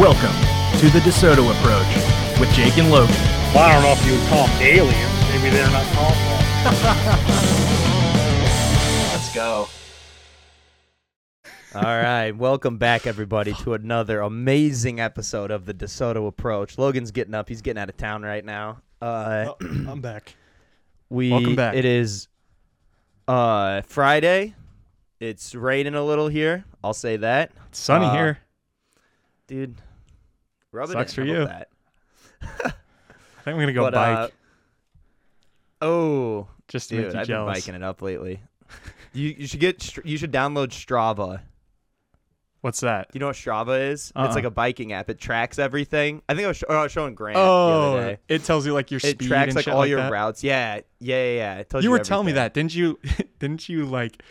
Welcome to the DeSoto Approach with Jake and Logan. Well, I don't know if you would call them aliens. Maybe they're not called that. Let's go. All right, welcome back, everybody, to another amazing episode of the DeSoto Approach. Logan's getting up; he's getting out of town right now. Uh, I'm back. we welcome back. It is uh, Friday. It's raining a little here. I'll say that, It's sunny Uh, here. dude. Rub it Sucks in. for you. That? I think I'm gonna go But, bike uh, oh, just to dude, make you I've been biking it up lately. you you should get you should download Strava. What's that? You know what Strava is? Uh-uh. It's like a biking app. It tracks everything. I think I was, sh- oh, I was showing Grant the Oh, other day. it tells you like your It speed tracks and like all like your that. routes. Yeah, yeah, yeah. yeah. It tells You you were telling me that, didn't you? didn't you like?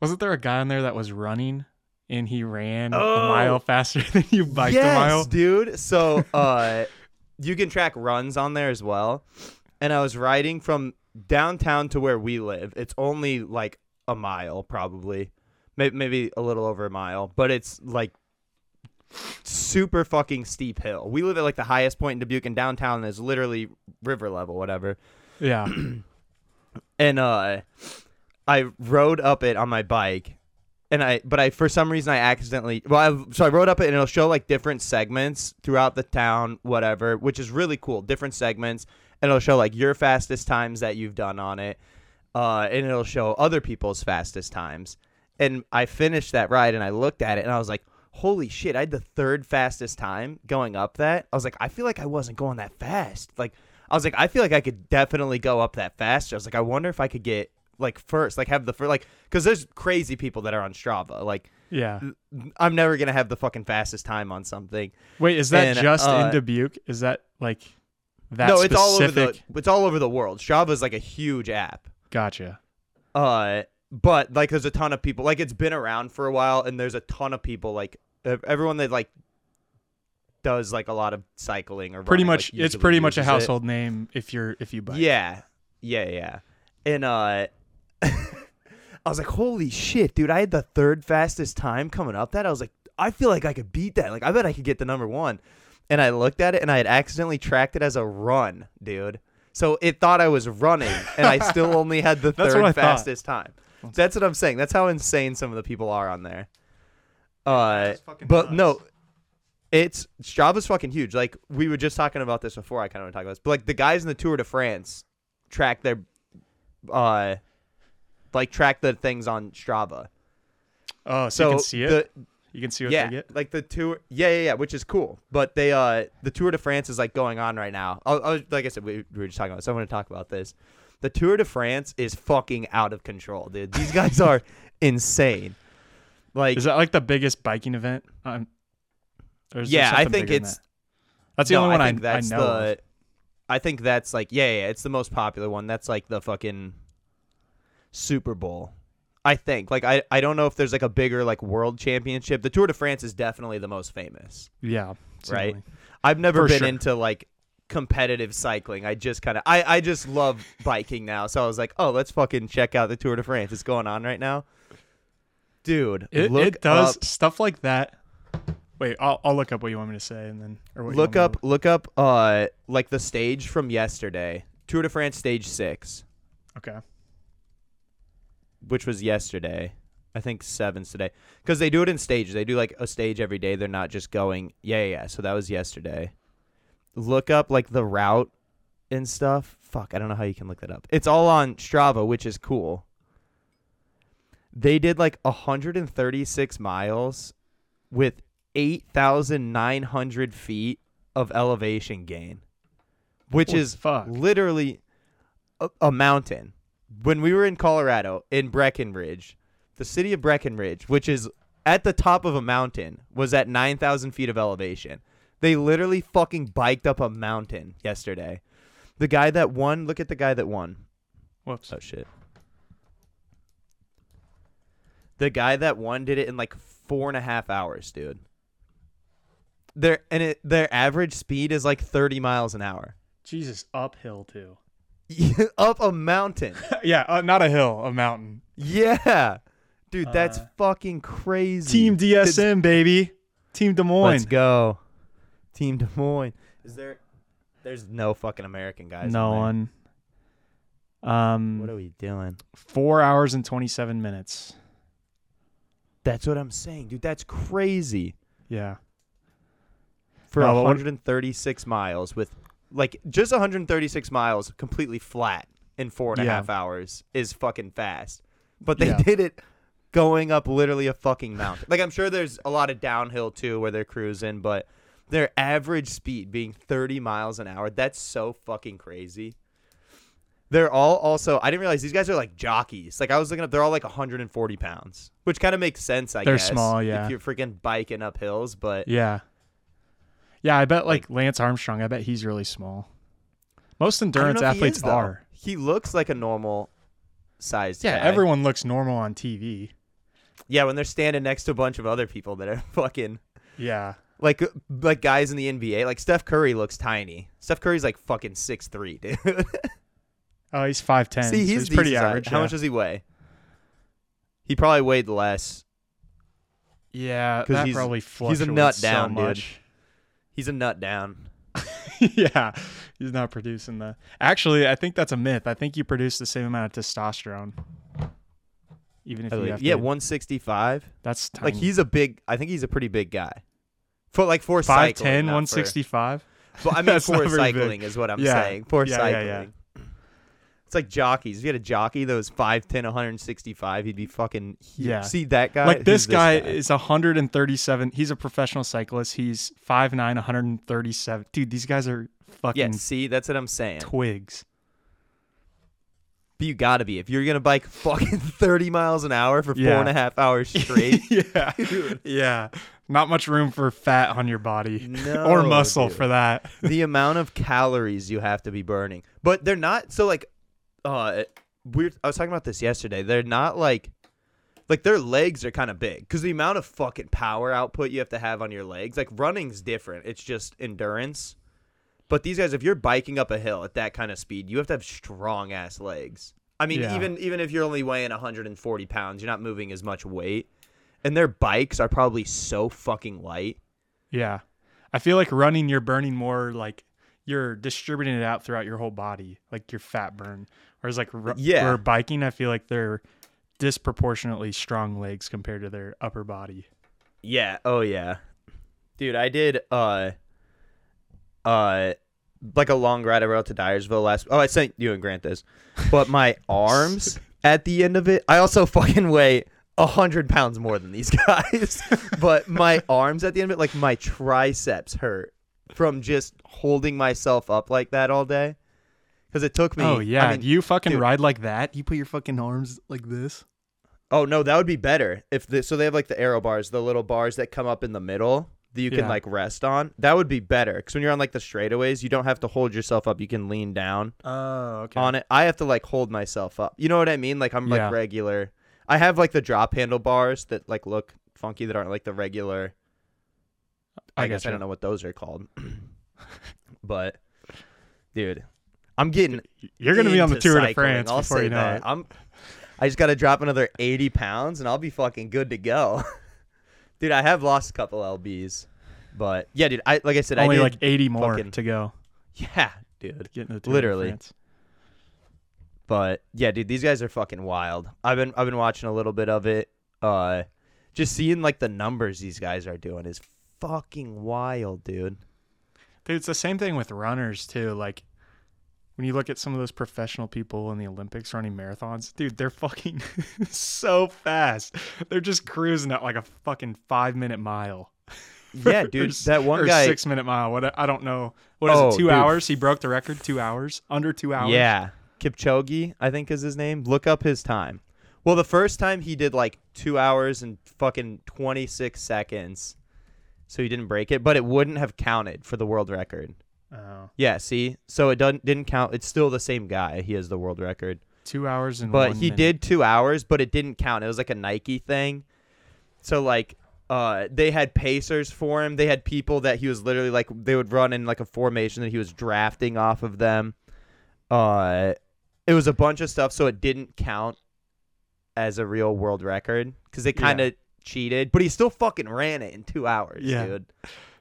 Wasn't there a guy on there that was running and he ran Oh. a mile faster than you biked yes, a mile? dude. So, uh, you can track runs on there as well. And I was riding from downtown to where we live. It's only like a mile, probably, maybe, maybe a little over a mile, but it's like super fucking steep hill. We live at like the highest point in Dubuque, and downtown is literally river level, whatever. Yeah. and uh I rode up it on my bike and I but I for some reason I accidentally well I, so I rode up it and it'll show like different segments throughout the town whatever which is really cool different segments and it'll show like your fastest times that you've done on it uh and it'll show other people's fastest times. And I finished that ride and I looked at it and I was like holy shit I had the third fastest time going up that. I was like I feel like I wasn't going that fast. Like I was like, I feel like I could definitely go up that fast. I was like, I wonder if I could get like first, like have the first, like, because there's crazy people that are on Strava. Like, Yeah. I'm never gonna have the fucking fastest time on something. Wait, is that And, just uh, in Dubuque? Is that like that no, specific? it's all over the, it's all over the world. Strava is like a huge app. Gotcha. Uh, but like, there's a ton of people. Like, it's been around for a while, and there's a ton of people. Like, everyone that like does like a lot of cycling or Pretty running, much, like, it's pretty much a uses it. household name if you're if you bike. Yeah, yeah, yeah. And uh, I was like, "Holy shit, dude! I had the third fastest time coming up that." I was like, "I feel like I could beat that. Like, I bet I could get the number one." And I looked at it, and I had accidentally tracked it as a run, dude. So it thought I was running, and I still only had the third I thought. fastest time. That's what I'm saying. That's how insane some of the people are on there. Uh, but nuts. no, it's Strava's fucking huge. Like we were just talking about this before. I kind of want to talk about this, but like the guys in the Tour de France track their, uh, like track the things on Strava. Oh, so, So you can see it. the- you can see what yeah, they get. like the tour. Yeah, yeah, yeah, which is cool. But they, uh, the Tour de France is like going on right now. Oh, oh like I said, we, we were just talking about. So I want to talk about this. The Tour de France is fucking out of control, dude. These guys are insane. Like, Is that like the biggest biking event? Um, yeah, I think it's that? that's the no, only one I I, that's I know. the. I think that's like yeah, yeah, it's the most popular one. That's like the fucking Super Bowl. I think like I I don't know if there's like a bigger like world championship. The Tour de France is definitely the most famous. Yeah, Right? I've never For been sure. into like competitive cycling. I just kind of I I just love biking now. So I was like, "Oh, let's fucking check out the Tour de France. It's going on right now." Dude, It, look it does up, stuff like that. Wait, I'll, I'll look up what you want me to say and then or what look up look up uh like the stage from yesterday. Tour de France stage 6. Okay. Which was yesterday. I think seven's today because they do it in stages. They do like a stage every day. They're not just going. Yeah, yeah. yeah. So that was yesterday. Look up like the route and stuff. Fuck, I don't know how you can look that up. It's all on Strava, which is cool. They did like 136 miles with 8,900 feet of elevation gain, which is fuck. literally a, a mountain. When we were in Colorado, in Breckenridge, the city of Breckenridge, which is at the top of a mountain, was at 9,000 feet of elevation. They literally fucking biked up a mountain yesterday. The guy that won, look at the guy that won. Whoops. Oh shit. The guy that won did it in like four and a half hours, dude. Their and it, their average speed is like thirty miles an hour. Jesus, uphill too. Up a mountain. yeah, uh, not a hill, a mountain. Yeah. Dude, that's Uh, fucking crazy. Team DSM, baby. Team Des Moines. Let's go. Team Des Moines. Is there? There's no fucking American guys. no on one. Um. What are we doing? four hours and twenty seven minutes. That's what I'm saying, dude. That's crazy. Yeah. For No, but what- 136 miles with, like, just 136 miles completely flat in four and a half hours is fucking fast. But they Yeah. did it going up literally a fucking mountain. like, I'm sure there's a lot of downhill too where they're cruising, but their average speed being 30 miles an hour, that's so fucking crazy. They're all also, I didn't realize these guys are like jockeys. Like, I was looking up, they're all like 140 pounds, which kind of makes sense, I They're guess. small, yeah. If you're freaking biking up hills, but Yeah. Yeah, I bet like, Lance Armstrong, I bet he's really small. Most endurance if he athletes is, are. He looks like a normal sized Yeah, guy. everyone looks normal on TV. Yeah, when they're standing next to a bunch of other people that are fucking Yeah. like uh, like guys in the NBA. Like Steph Curry looks tiny. Steph Curry's like fucking six three, dude. Oh, he's five ten. See, he's, he's pretty average. How yeah. much does he weigh? He probably weighed less. Yeah, that he's- probably he's a fluctuates nut so down, dude. He's a nut down. yeah, he's not producing the. Actually, I think that's a myth. I think you produce the same amount of testosterone, even if you have yeah, to. one sixty five. that's tiny. Like he's a big. I think he's a pretty big guy. For like for 5'10", cycling, not for- 165. But I mean, That's for not very big. cycling is what I'm Yeah. saying. For Yeah, cycling. yeah, yeah. It's like jockeys. If you had a jockey that was 5'10", 165, he'd be fucking huge. Yeah. See that guy? Like this Who's guy, is 137. He's a professional cyclist. He's 5'9", 137. Dude, these guys are fucking. Yeah, see, that's what I'm saying. twigs. But you gotta be. If you're gonna bike fucking 30 miles an hour for four Yeah. and a half hours straight, yeah, yeah. Not much room for fat on your body no, or muscle dude. for that. the amount of calories you have to be burning. But they're not so like uh weird I was talking about this yesterday. They're not like like their legs are kind of big cuz the amount of fucking power output you have to have on your legs. Like running's different. It's just endurance. But these guys if you're biking up a hill at that kind of speed, you have to have strong ass legs. I mean, Yeah. even even if you're only weighing 140 pounds, you're not moving as much weight. And their bikes are probably so fucking light. Yeah. I feel like running, you're burning more, like you're distributing it out throughout your whole body, like your fat burn. Whereas, like, ru- Yeah. where biking, I feel like they're disproportionately strong legs compared to their upper body. Yeah. Oh yeah. Dude, I did uh uh like a long ride I rode to Dyersville last Oh, I sent you and Grant this. But my arms at the end of it, I also fucking weigh a hundred pounds more than these guys. but my arms at the end of it, like my triceps hurt from just holding myself up like that all day. Because it took me oh, yeah. I mean, you fucking dude. ride like that? You put your fucking arms like this? Oh no, that would be better if the, so they have like the aero bars, the little bars that come up in the middle that you can Yeah. like rest on. That would be better because when you're on like the straightaways, you don't have to hold yourself up. You can lean down Oh, okay. on it. I have to like hold myself up. You know what I mean? Like I'm Yeah. like regular. I have like the drop handle bars that like look funky that aren't like the regular. I, I guess I don't know what those are called, but dude, I'm getting You're going to be on the Tour de cycling, France I'll before say you know that. it. I'm I just got to drop another 80 pounds and I'll be fucking good to go. dude, I have lost a couple lbs. But yeah, dude, I like I said Only I like 80 more fucking- to go. yeah, dude. to Get into the Tour Literally. De France. But yeah, dude, these guys are fucking wild. I've been I've been watching a little bit of it. Uh just seeing like the numbers these guys are doing is fucking wild, dude. Dude, it's the same thing with runners too. Like when you look at some of those professional people in the Olympics running marathons, dude, they're fucking so fast. They're just cruising at like a fucking five minute mile. Yeah, dude, s- that one or guy six minute mile. What I don't know. What is Oh, it? Two dude. hours? He broke the record. Two hours. Under two hours. Yeah. Kipchoge, I think is his name. Look up his time. Well, the first time he did like two hours and fucking 26 seconds. So he didn't break it, but it wouldn't have counted for the world record. Oh. Yeah, see? So it doesn't didn't count. It's still the same guy. He has the world record. Two hours and. But he minute. did two hours, but it didn't count. It was like a Nike thing. So like uh they had pacers for him. They had people that he was literally like they would run in like a formation that he was drafting off of them. Uh it was a bunch of stuff so it didn't count as a real world record cuz they kind of cheated, but he still fucking ran it in 2 hours, Yeah. dude.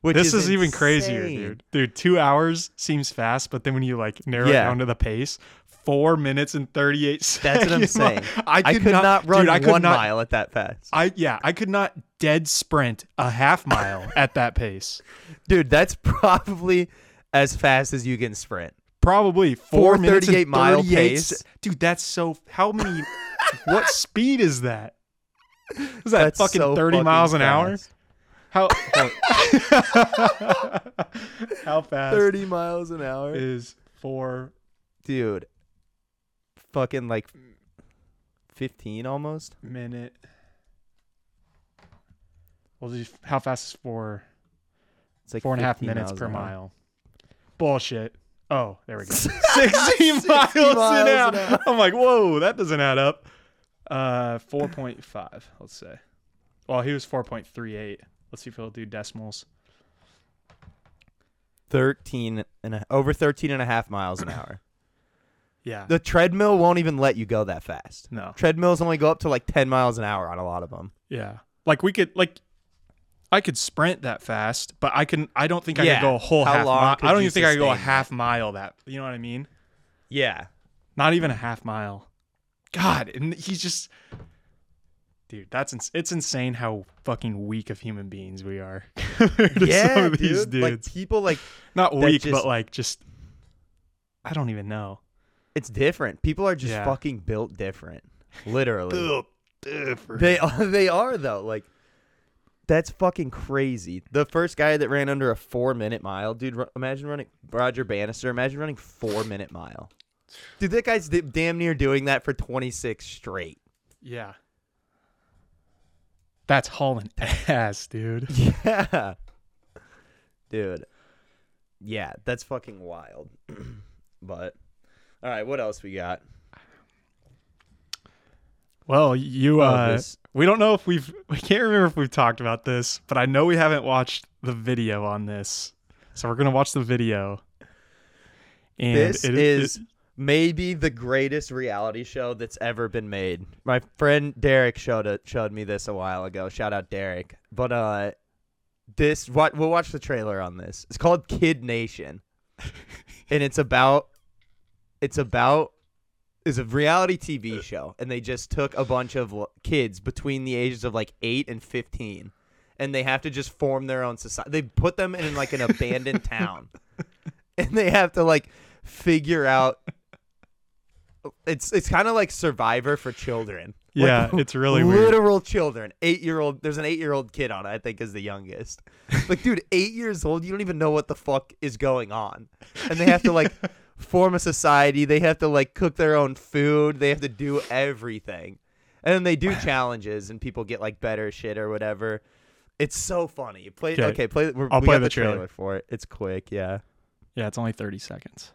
Which this is, is, even crazier, dude. Dude, two hours seems fast, but then when you like narrow it down to the pace, four minutes and thirty eight seconds. That's what I'm saying. I I could, could not, run dude, I could one not, mile at that fast. I yeah, I could not dead sprint a half mile at that pace. Dude, that's probably as fast as you can sprint. Probably four minutes and 438 mile 38 pace. Dude, that's so. How many? what speed is that? Is that That's fucking so thirty fucking miles an hour? How? how fast 30 miles an hour. is four? Dude. Fucking like 15 almost. minute. Well, just- how fast is four? It's like Four and a half minutes per an mile. Bullshit. Oh, there we go. 60, 60 miles, miles an an hour. hour. I'm like, whoa, that doesn't add up. Uh, 4.5, let's say. Well, he was 4.38. Let's see if he'll do decimals. 13 and a, over 13 and a half miles an hour. Yeah. The treadmill won't even let you go that fast. no. Treadmills only go up to like 10 miles an hour on a lot of them. Yeah. Like we could like I could sprint that fast, but I can I don't think I Yeah. could go a whole How half long mile. I don't even think I could go a half mile that. You know what I mean? Yeah. Not even a half mile. God, and he's just Dude, that's ins- it's insane how fucking weak of human beings we are. compared to yeah, some of these dude. Like dudes. people like Not weak, just- but like just I don't even know. it's different. People are just Yeah. fucking built different. Literally. different. They are they are though. Like that's fucking crazy. The first guy that ran under a 4 minute mile, dude, ru- imagine running Roger Bannister, imagine running 4 minute mile. Dude, that guy's damn near doing that for 26 straight. yeah. That's hauling ass, dude. Yeah. Dude. Yeah, that's fucking wild. but all right, what else we got? Well, you Oh, uh this- we don't know if we've we can't remember if we've talked about this, but I know we haven't watched the video on this. So we're going to watch the video. And this it- is it- maybe the greatest reality show that's ever been made. My friend Derek showed it showed me this a while ago. Shout out Derek. But uh this what we'll watch the trailer on this. It's called Kid Nation. and it's about it's about is a reality TV show and they just took a bunch of kids between the ages of like 8 and 15 and they have to just form their own society. They put them in like an abandoned town. And they have to like figure out it's it's kind of like survivor for children. Like, yeah, it's really weird. literal children. Eight year old. There's an eight year old kid on it. I think is the youngest. Like, dude, eight years old. You don't even know what the fuck is going on, and they have to like form a society. They have to like cook their own food. They have to do everything, and then they do challenges, and people get like better shit or whatever. It's so funny. Play Okay. okay. Play. We're, I'll we play got the the trailer. trailer for it. It's quick. Yeah. Yeah, it's only 30 seconds.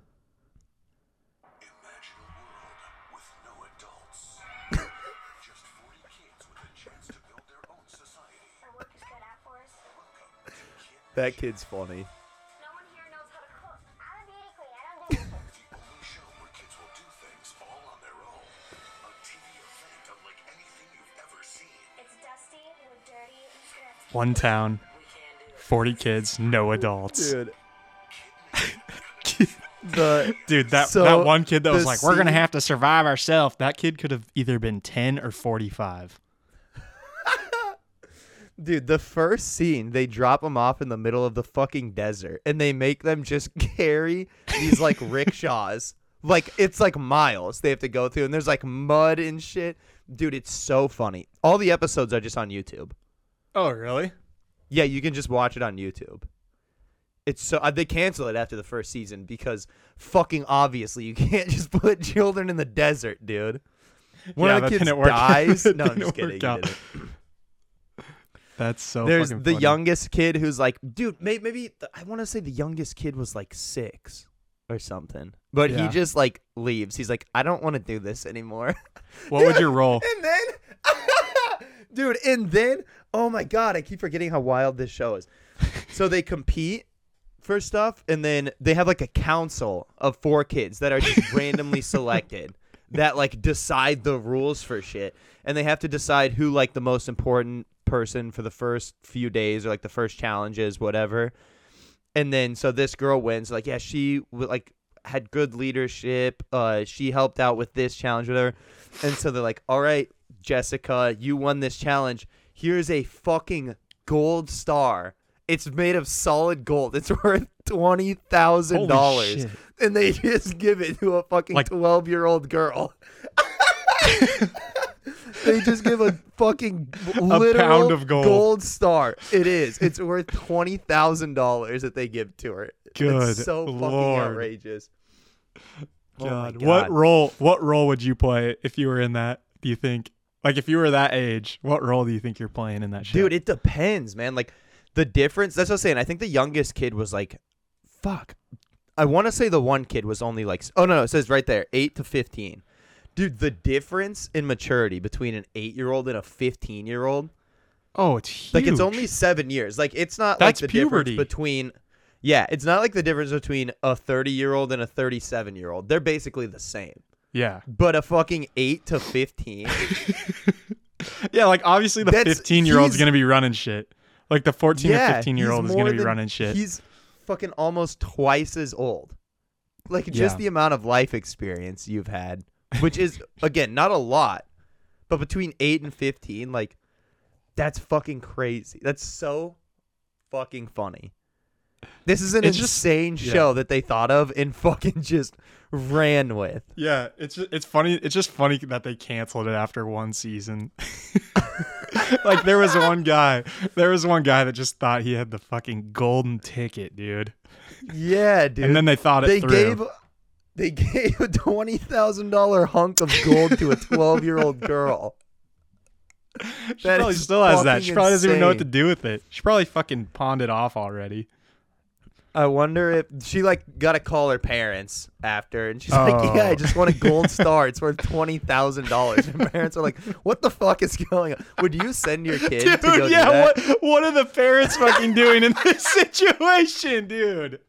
Gonna funny. One town, 40 kids, no adults. Dude. the Dude, that So, that one kid that was like, "We're gonna have to survive ourselves." That kid could have either been 10 or 45. Dude, the first scene, they drop them off in the middle of the fucking desert and they make them just carry these like rickshaws. Like it's like miles they have to go through and there's like mud and shit. Dude, it's so funny. All the episodes are just on YouTube. Oh, really? Yeah, you can just watch it on YouTube. It's so uh, they cancel it after the first season because fucking obviously you can't just put children in the desert, dude. One Yeah, of the kids dies. No, I'm just kidding. work he out. didn't. That's so. There's the funny. youngest kid who's like, dude, may- maybe th- I want to say the youngest kid was like six or something, but he just like leaves. He's like, I don't want to do this anymore. What would your role? and then, dude, and then, oh my god, I keep forgetting how wild this show is. so they compete for stuff, and then they have like a council of four kids that are just randomly selected that like decide the rules for shit, and they have to decide who like the most important person for the first few days or like the first challenges, whatever. And then so this girl wins. Like yeah, she like had good leadership. Uh, she helped out with this challenge, whatever. And so they're like, all right, Jessica, you won this challenge. Here's a fucking gold star. It's made of solid gold. It's worth twenty thousand dollars, and they just give it to a fucking Like- twelve-year-old girl. they just give a fucking literal pound of gold. gold star. It is. It's worth twenty thousand dollars that they give to her. Good it's so fucking Lord. outrageous. Oh God. What role what role would you play if you were in that, do you think? Like if you were that age, what role do you think you're playing in that show? Dude, it depends, man. Like the difference. That's what I'm saying. I think the youngest kid was like, fuck. I want to say the one kid was only like, oh no, no, it says right there, eight to fifteen. Dude, the difference in maturity between an eight-year-old and a fifteen-year-old, oh, it's huge. like it's only seven years. Like it's not That's like the puberty. difference between. Yeah, it's not like the difference between a 30 year old and a 37 year old. They're basically the same. Yeah. But a fucking 8 to 15. Yeah, like obviously the 15 year old's to be running shit. Like the 14 or yeah, 15 year he's old is to be than- running shit. He's fucking almost twice as old. Like just Yeah. the amount of life experience you've had, which is again not a lot, but between 8 and 15 like that's fucking crazy. That's so fucking funny. This is an It's just- insane yeah. show that they thought of and fucking just ran with. Yeah, it's just, it's funny. It's just funny that they canceled it after one season. like there was one guy, there was one guy that just thought he had the fucking golden ticket, dude. Yeah, dude. And then they thought it they through. gave they gave a twenty thousand dollar hunk of gold to a twelve year old girl. she that probably still has that. She probably doesn't even know what to do with it. She probably fucking pawned it off already. I wonder if she like got to call her parents after, and she's like, Oh. "Yeah, I oh. just won a gold star. It's worth twenty thousand dollars." And parents are like, "What the fuck is going on? Would you send your kid to go Dude, do yeah, that?" what what are the parents fucking doing in this situation, dude?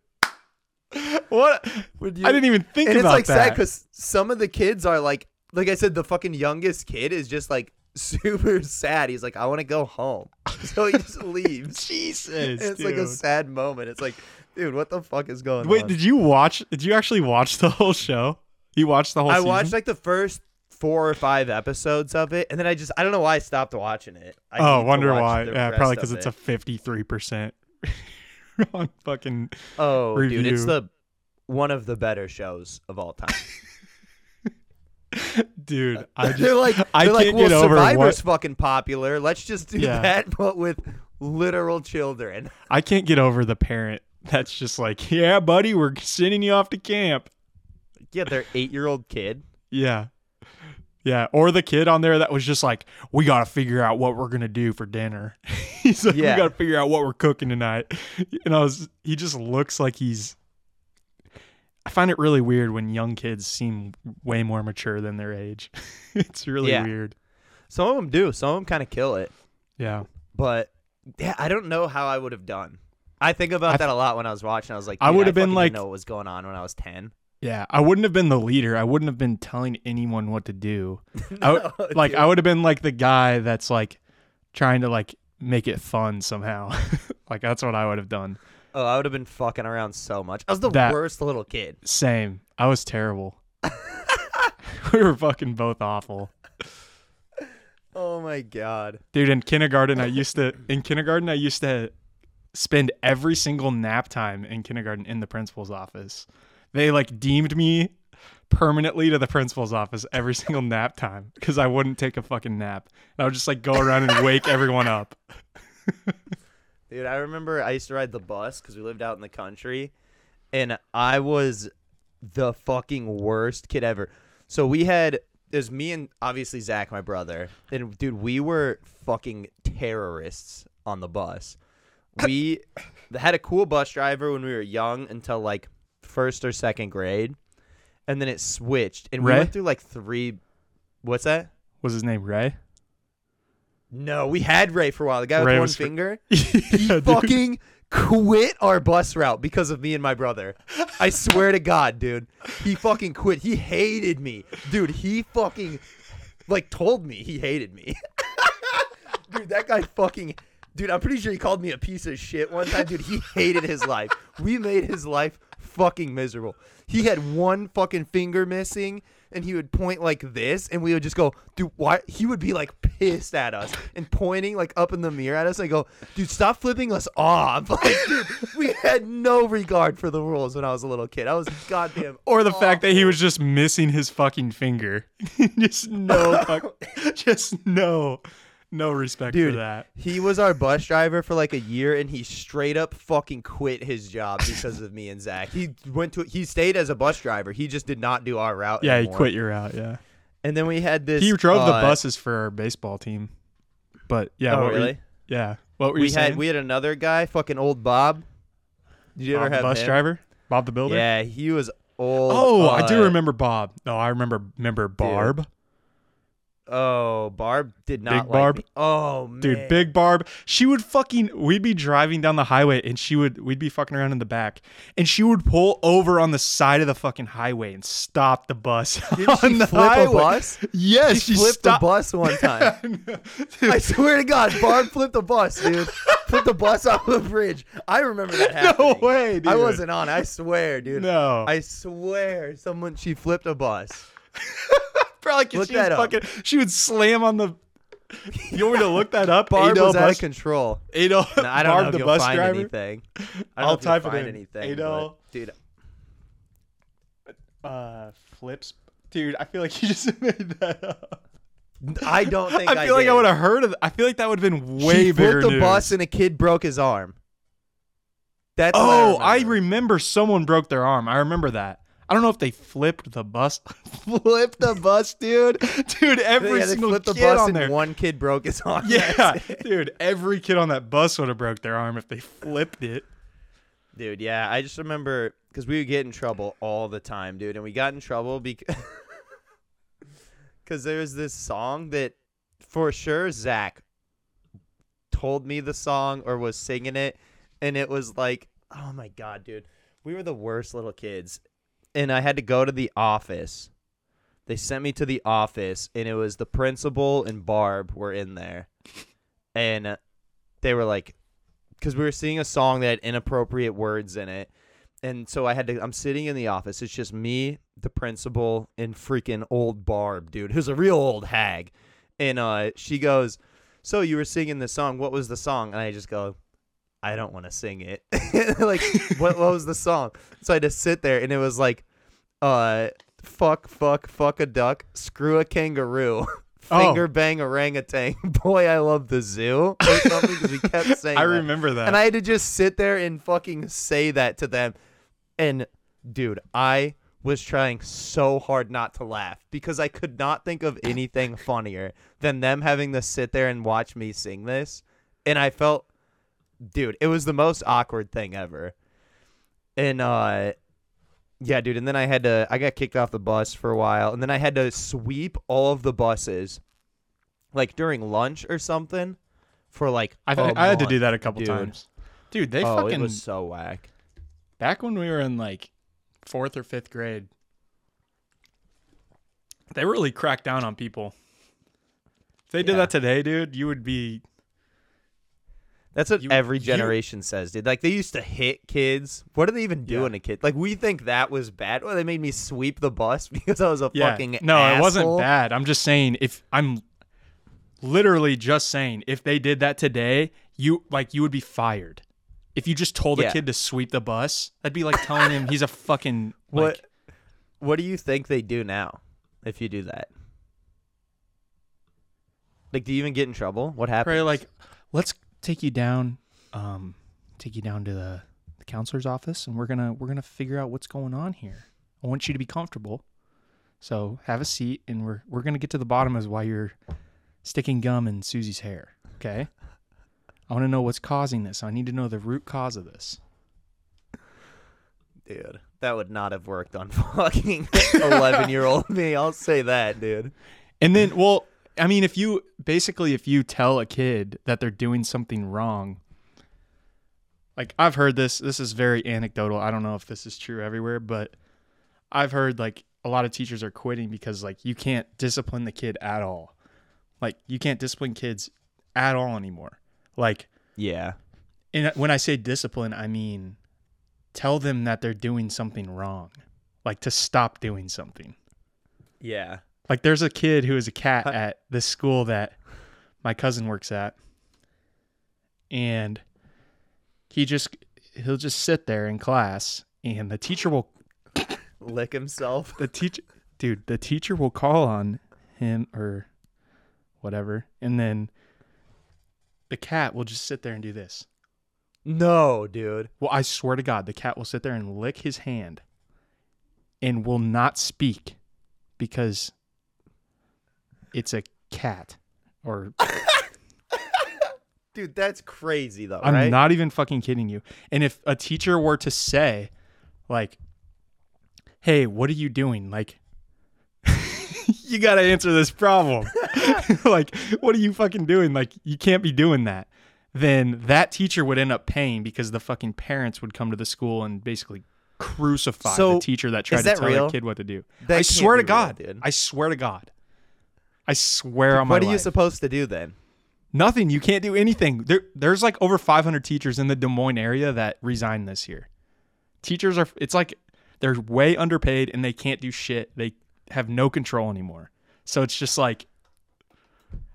What? Would you? I didn't even think and it's about like sad because some of the kids are like, like I said, the fucking youngest kid is just like super sad. He's like, "I want to go home," so he just leaves. Jesus, And it's like a sad moment. It's like, dude, what the fuck is going Wait, on? did you watch? Did you actually watch the whole show? You watched the whole. I season? watched like the first four or five episodes of it, and then I just I don't know why I stopped watching it. I oh, wonder why? Yeah, probably because it's it. a fifty-three percent on fucking. oh, dude, it's the one of the better shows of all time. Dude, I just they're like, I they're like, can't well, get over Survivor's what fucking popular. Let's just do Yeah. that, but with literal children. I can't get over the parent that's just like, yeah, buddy, we're sending you off to camp. Yeah, their eight-year-old kid. Yeah. Yeah. Or the kid on there that was just like, we got to figure out what we're going to do for dinner. he's like, Yeah. we got to figure out what we're cooking tonight. And I was, he just looks like he's, I find it really weird when young kids seem way more mature than their age. it's really Yeah. weird. Some of them do. Some of them kind of kill it. Yeah. But yeah, I don't know how I would have done. I think about I- that a lot when I was watching. I was like, I would have been like- know what was going on when I was ten. Yeah. I wouldn't have been the leader. I wouldn't have been telling anyone what to do. I would- No, like dude. I would have been like the guy that's like trying to like make it fun somehow. like that's what I would have done. Oh, I would have been fucking around so much. I was the That- worst little kid. Same. I was terrible. we were fucking both awful. Oh my god. Dude, in kindergarten I used to in kindergarten I used to spend every single nap time in kindergarten in the principal's office. They like deemed me permanently to the principal's office every single nap time because I wouldn't take a fucking nap. And I would just like go around and wake everyone up. Dude, I remember I used to ride the bus because we lived out in the country, and I was the fucking worst kid ever. So we had there's me and obviously Zach, my brother, and dude, we were fucking terrorists on the bus. We had a cool bus driver when we were young until like first or second grade, and then it switched, and we went through like three. What's that? Was his name Ray? No, we had Ray for a while. The guy with one fr- finger. Yeah, he dude. fucking quit our bus route because of me and my brother. I swear to God, dude. He fucking quit. He hated me. Dude, he fucking like told me he hated me. dude, that guy fucking. Dude, I'm pretty sure he called me a piece of shit one time. Dude, he hated his life. We made his life fucking miserable. He had one fucking finger missing, and he would point like this, and we would just go, dude, why? He would be like pissed at us and pointing like up in the mirror at us. I go, dude, stop flipping us off. Like, dude, we had no regard for the rules when I was a little kid. I was goddamn. Or the fact that he was just missing his fucking finger. just no, fuck, just no, no respect Dude, for that. he was our bus driver for like a year, and he straight up fucking quit his job because of me and Zach. He went to he stayed as a bus driver. He just did not do our route. Yeah, he quit your route. Yeah, And then we had this. he drove the uh, buses for our baseball team. But yeah, Oh what were you- really? yeah. What were We you had saying? we had another guy, fucking old Bob. Did you Bob ever the have bus him? driver, Bob the builder. Yeah, he was old. Oh, I do uh, remember Bob. No, I remember remember Barb. Oh, Barb did not like Barb? me. Oh man, Dude, Big Barb. She would fucking. We'd be driving down the highway, and she would. We'd be fucking around in the back, and she would pull over on the side of the fucking highway and stop the bus Didn't on she the flip highway. a bus? Yes, she, she, flipped stopped. the bus one time. I swear to God, Barb flipped the bus, dude. flipped the bus off the bridge. I remember that happening. No way, dude. I wasn't on. I swear, dude. No. I swear, someone she flipped a bus. Probably 'cause Look she was that up. fucking. She would slam on the. You want me to look that up? Barb Adel was out of control. Adel, No, I don't Barb know if the you'll bus find driver. anything. I don't I'll know if you'll type it find in. anything, Adel. but, dude. Uh, flips, dude. I feel like you just made that up. I don't think I feel like did. I would have heard of. I feel like that would have been way she bigger flipped the news. bus and a kid broke his arm. That's oh, I I remember. remember someone broke their arm. I remember that. I don't know if they flipped the bus. flipped the bus, dude. Dude, every yeah, single flipped the kid bus on and there. one kid broke his arm. yeah, dude. Every kid on that bus would have broke their arm if they flipped it. Dude, yeah, I just remember because we would get in trouble all the time, dude, and we got in trouble because because there was this song that for sure Zach told me the song or was singing it, and it was like, oh my god, dude, we were the worst little kids, and I had to go to the office. They sent me to the office, and it was the principal and Barb were in there, and they were like, because we were singing a song that had inappropriate words in it. And so I had to, I'm sitting in the office. It's just me, the principal, and freaking old Barb, dude, who's a real old hag. And uh, she goes, So you were singing this song. What was the song? And I just go, I don't want to sing it. like, what, what was the song? So I had to sit there, and it was like, uh, fuck, fuck, fuck a duck, screw a kangaroo. Oh. Finger bang orangutan. Boy, I love the zoo. Or something because we kept saying I that. remember that. And I had to just sit there and fucking say that to them. And dude, I was trying so hard not to laugh because I could not think of anything funnier than them having to sit there and watch me sing this. And I felt dude, it was the most awkward thing ever. And uh yeah, dude, and then I had to I got kicked off the bus for a while and then I had to sweep all of the buses like during lunch or something for like I, th- I had to do that a couple dude. times. Dude, they oh, fucking it was so whack. back when we were in like fourth or fifth grade, they really cracked down on people. If they did Yeah. that today, dude, you would be. That's what You- every you- generation says, dude. Like they used to hit kids. What are they even doing Yeah. to kids? Like we think that was bad. Well, they made me sweep the bus because I was a Yeah. fucking no, it wasn't bad. I'm just saying if I'm literally just saying if they did that today, you like you would be fired. If you just told Yeah. a kid to sweep the bus, that'd be like telling him he's a fucking What like What do you think they do now if you do that? Like, do you even get in trouble? What happens? Probably like, let's take you down, um, take you down to the, the counselor's office, and we're gonna we're gonna figure out what's going on here. I want you to be comfortable, so have a seat, and we're we're gonna get to the bottom of why you're sticking gum in Susie's hair. Okay, I want to know what's causing this. I need to know the root cause of this. dude, that would not have worked on fucking eleven-year-old me. I'll say that, dude. And then, well, I mean, if you basically if you tell a kid that they're doing something wrong, like I've heard this. This is very anecdotal. I don't know if this is true everywhere, but I've heard like a lot of teachers are quitting because like you can't discipline the kid at all. Like you can't discipline kids at all anymore. Like, Yeah. and when I say discipline, I mean tell them that they're doing something wrong, like to stop doing something. Yeah. Like there's a kid who is a cat at the school that my cousin works at. And he just he'll just sit there in class and the teacher will Lick himself. the teacher dude, the teacher will call on him or whatever and then the cat will just sit there and do this. No, dude. Well, I swear to God, the cat will sit there and lick his hand and will not speak because it's a cat. Or Dude, that's crazy though, I'm right? not even fucking kidding you. And if a teacher were to say, like, hey, what are you doing? Like, you got to answer this problem. like, what are you fucking doing? Like, you can't be doing that. Then that teacher would end up paying because the fucking parents would come to the school and basically crucify So, the teacher that tried is to tell real? their kid what to do. That I swear to be real, God. dude. I swear to God. I swear on my what are you supposed to do then? Nothing. You can't do anything. There, there's like over 500 teachers in the Des Moines area that resigned this year. Teachers are. It's like they're way underpaid and they can't do shit. They have no control anymore. So it's just like,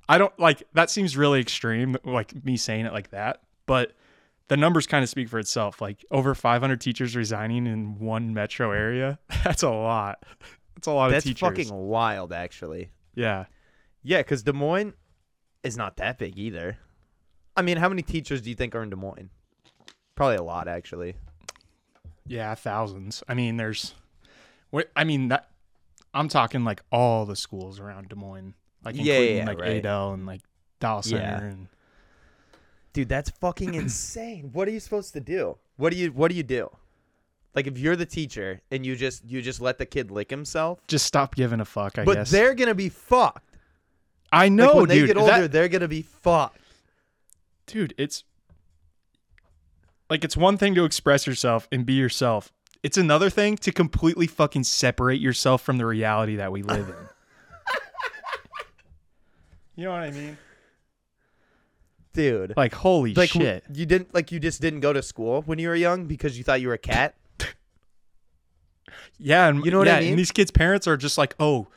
I don't like that. Seems really extreme, like me saying it like that. But the numbers kind of speak for itself. Like over 500 teachers resigning in one metro area. That's a lot. That's a lot That's of teachers. That's fucking wild, actually. yeah. Yeah, because Des Moines is not that big either. I mean, how many teachers do you think are in Des Moines? Probably a lot, actually. Yeah, thousands. I mean, there's, I mean that. I'm talking like all the schools around Des Moines, like Yeah, including yeah, like right. Adel and like Dow Center Yeah. and Dude, that's fucking insane. What are you supposed to do? What do you What do you do? Like, if you're the teacher and you just you just let the kid lick himself, just stop giving a fuck. I but guess. they're gonna be fucked. I Like, know, when they get older, that- they're gonna be fucked. dude, it's like it's one thing to express yourself and be yourself. It's another thing to completely fucking separate yourself from the reality that we live in. you know what I mean? Dude. Like holy like shit. you didn't like you just didn't go to school when you were young because you thought you were a cat. Yeah, and You know what I mean? And these kids' parents are just like, "Oh,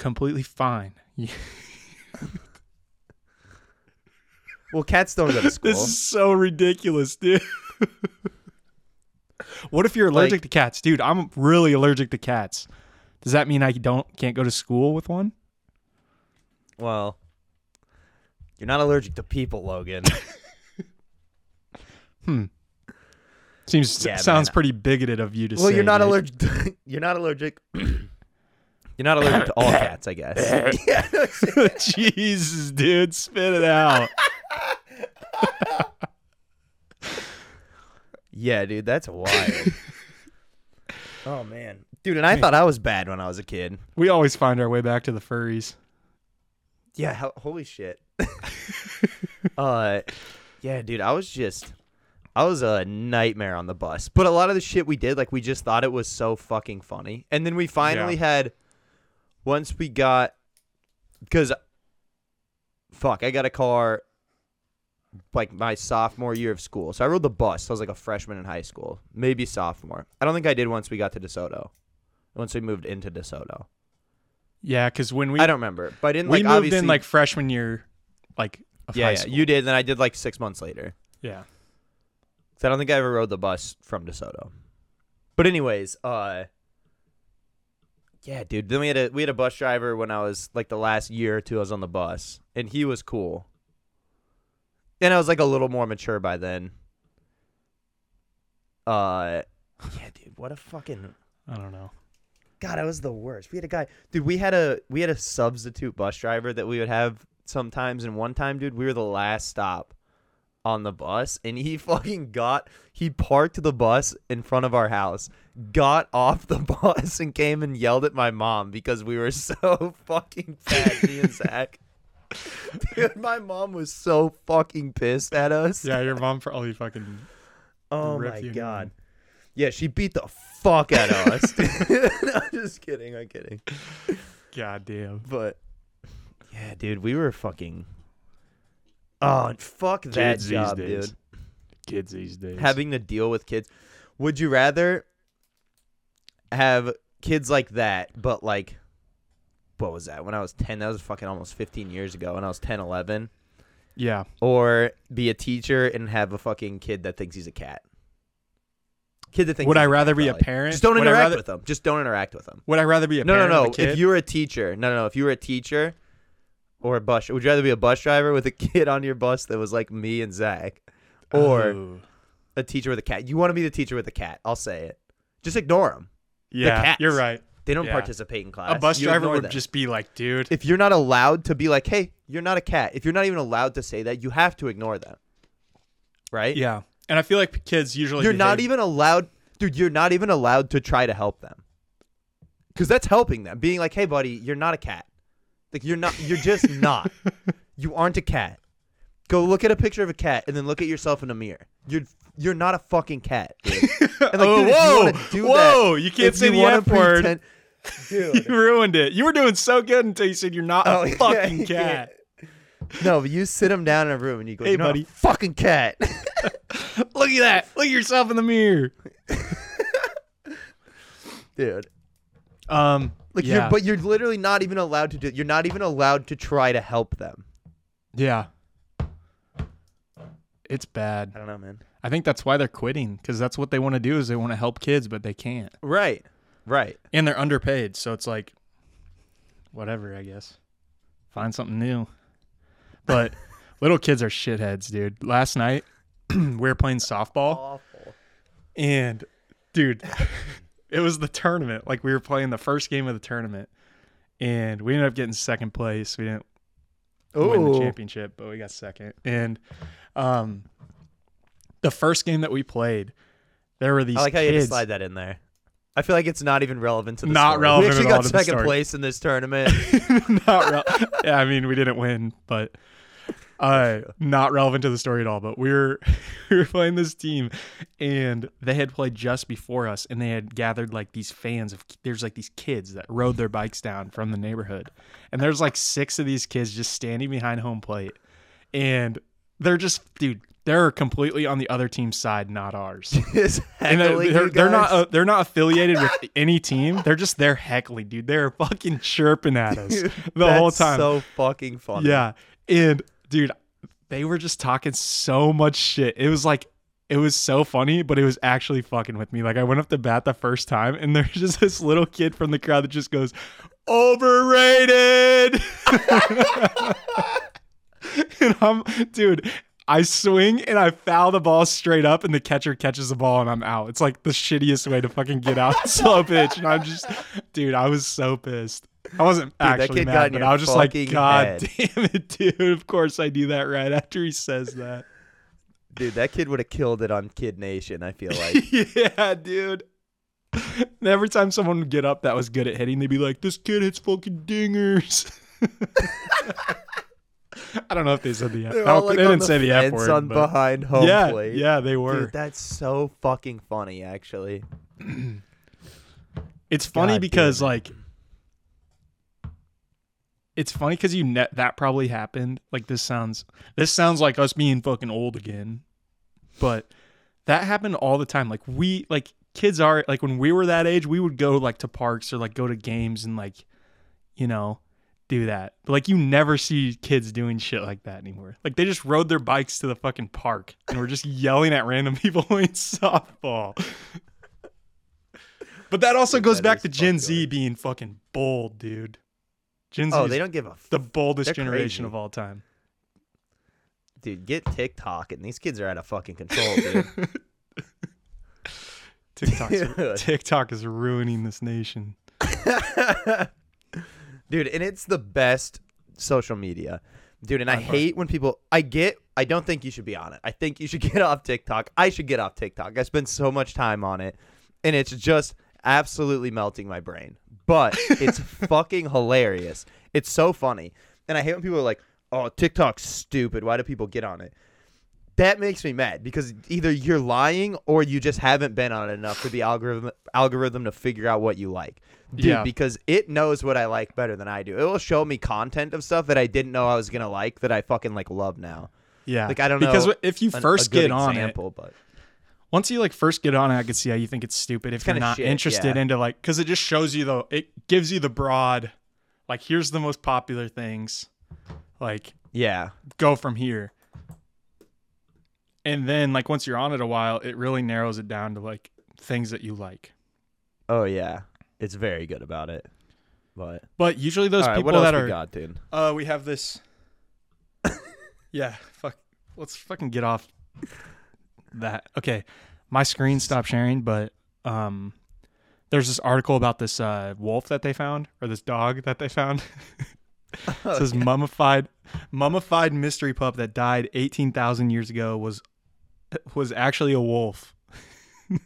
completely fine." Well, cats don't go to school. This is so ridiculous, dude. what if you're allergic Like- to cats, dude? I'm really allergic to cats. Does that mean I don't can't go to school with one? well, you're not allergic to people, Logan. Hmm. Seems Yeah, sounds man. pretty bigoted of you to say. well, you're not allergic. To, you're not allergic. You're not allergic to all cats, I guess. yeah. Jesus, dude, spit it out. yeah, dude, that's wild. oh man, dude, and I thought I was bad when I was a kid. we always find our way back to the furries. Yeah, ho- holy shit. uh, yeah, dude, I was just, I was a nightmare on the bus. But a lot of the shit we did, like, we just thought it was so fucking funny. And then we finally Yeah. had, once we got, because, fuck, I got a car, like my sophomore year of school. So I rode the bus. So I was like a freshman in high school, maybe sophomore. I don't think I did once we got to DeSoto. Once we moved into DeSoto, Yeah, because when we I don't remember, but I didn't we like moved in like freshman year, like yeah, yeah, you did. Then I did like six months later. yeah. 'Cause I don't think I ever rode the bus from DeSoto. But anyways, uh yeah, dude. Then we had a we had a bus driver when I was like the last year or two I was on the bus, and he was cool. And I was like a little more mature by then. Uh yeah, dude, what a fucking I don't know. God, I was the worst. We had a guy, dude. We had a we had a substitute bus driver that we would have sometimes. And one time, dude, we were the last stop on the bus, and he fucking got he parked the bus in front of our house, got off the bus, and came and yelled at my mom because we were so fucking fat. me and Zach. Dude, my mom was so fucking pissed at us. Yeah, your mom probably oh, fucking. Oh my god. man. Yeah, she beat the fuck out of us. no, just kidding. I'm kidding. God damn. But yeah, dude, we were fucking Oh, fuck that Kids job, dude. Kids these days. Having to deal with kids. Would you rather have kids like that, but like, what was that? When I was 10, that was fucking almost 15 years ago. When I was 10, 11. yeah. Or be a teacher and have a fucking kid that thinks he's a cat. Kid that thinks Would he's I a cat, rather be a parent? Just don't Would I interact rather- with them. Just don't interact with them. Would I rather be a No, no, parent no. If you're a teacher, no, no, no. If you were a teacher or a bus, would you rather be a bus driver with a kid on your bus that was like me and Zach, or Oh. a teacher with a cat? You want to be the teacher with a cat? I'll say it. Just ignore them. Yeah, cats. you're right. They don't Yeah. participate in class. A bus You driver ignore would them. just be like, dude, If you're not allowed to be like, hey, you're not a cat. If you're not even allowed to say that, you have to ignore them. Right? yeah. And I feel like kids usually You're not behave- even allowed, dude. You're not even allowed to try to help them, because that's helping them. Being like, "Hey, buddy, you're not a cat. Like you're not. You're just not. You aren't a cat. Go look at a picture of a cat and then look at yourself in a mirror. You're you're not a fucking cat. Dude. And like, oh, dude, if you whoa, whoa! that, you can't say you the F word. pretend- dude. You ruined it. You were doing so good until you said you're not Oh, a fucking you cat. No, but you sit them down in a room and you go, Hey, "You're not a buddy." fucking cat." Look at that. Look at yourself in the mirror. dude. Um, Like yeah, you're, but you're literally not even allowed to do. You're not even allowed to try to help them. yeah, it's bad. I don't know, man. I think that's why they're quitting because that's what they want to do is they want to help kids, but they can't, Right. Right. and they're underpaid. So it's like, whatever, I guess. Find something new. But little kids are shitheads, dude. Last night we were playing softball. Awful. And dude, it was the tournament. Like we were playing the first game of the tournament, and we ended up getting second place. We didn't win the championship, but we got second. And um, the first game that we played, there were these I like how you slide that in there. I feel like it's not even relevant to the Not story. relevant We actually got second story. place in this tournament. not real. yeah, I mean, we didn't win, but uh, not relevant to the story at all. But we were we were playing this team, and they had played just before us, and they had gathered like these fans of there's like these kids that rode their bikes down from the neighborhood, and there's like six of these kids just standing behind home plate, and they're just dude. They're completely on the other team's side, not ours. And they're, they're, they're not uh, they're not affiliated with any team. They're just there heckling, dude. They're fucking chirping at us Dude, the whole time. So fucking funny. yeah, and dude, they were just talking so much shit. It was like it was so funny, but it was actually fucking with me. Like I went up to bat the first time, and there's just this little kid from the crowd that just goes, "Overrated." and I'm, dude. I swing and I foul the ball straight up, and the catcher catches the ball, and I'm out. It's like the shittiest way to fucking get out slow pitch, and I'm just, dude, I was so pissed. I wasn't that actually mad, but I was just like, God head." damn it, dude. Of course I do that right after he says that. Dude, that kid would have killed it on Kid Nation, I feel like. yeah, dude. And every time someone would get up that was good at hitting, they'd be like, "This kid hits fucking dingers." I don't know if they said the F. They're all, like, they didn't the say the F word. on but- behind home yeah, plate. yeah, they were. Dude, that's so fucking funny, actually. It's funny God because like it's funny because you net that probably happened. Like this sounds this sounds like us being fucking old again, but that happened all the time. Like we like kids are like when we were that age, we would go like to parks or like go to games and like you know do that. But like you never see kids doing shit like that anymore. Like they just rode their bikes to the fucking park and were just yelling at random people playing softball. But that also goes that back to Gen Z being fucking bold, dude. Gen Z Oh, they don't give a f- the boldest they're generation crazy. of all time. dude. Get TikTok, and these kids are out of fucking control, dude. TikTok's, Dude. TikTok is ruining this nation. Dude and it's the best social media. Dude and i hate when people i get i don't think you should be on it. I think you should get off tiktok. I should get off tiktok. I spend so much time on it and it's just absolutely melting my brain. But it's fucking hilarious. It's so funny. And i hate when people are like oh tiktok's stupid. Why do people get on it that makes me mad because either you're lying or you just haven't been on it enough for the algorithm algorithm to figure out what you like. Dude, Yeah. because it knows what I like better than I do. It will show me content of stuff that I didn't know I was gonna like that I fucking like love now. Yeah. Like I don't because know. Because if you an- first good get on it, example, but once you like first get on it, I can see how you think it's stupid if you're not shit, interested yeah. into like because it just shows you the it gives you the broad, like here's the most popular things, like yeah, go from here. And then like once you're on it a while, it really narrows it down to like things that you like. oh yeah, it's very good about it. But But usually those right, people that are got, dude? uh we have this Yeah, fuck let's fucking get off that. Okay. My screen stopped sharing, but um there's this article about this uh wolf that they found or this dog that they found. it says mummified mummified mystery pup that died 18,000 years ago was was actually a wolf.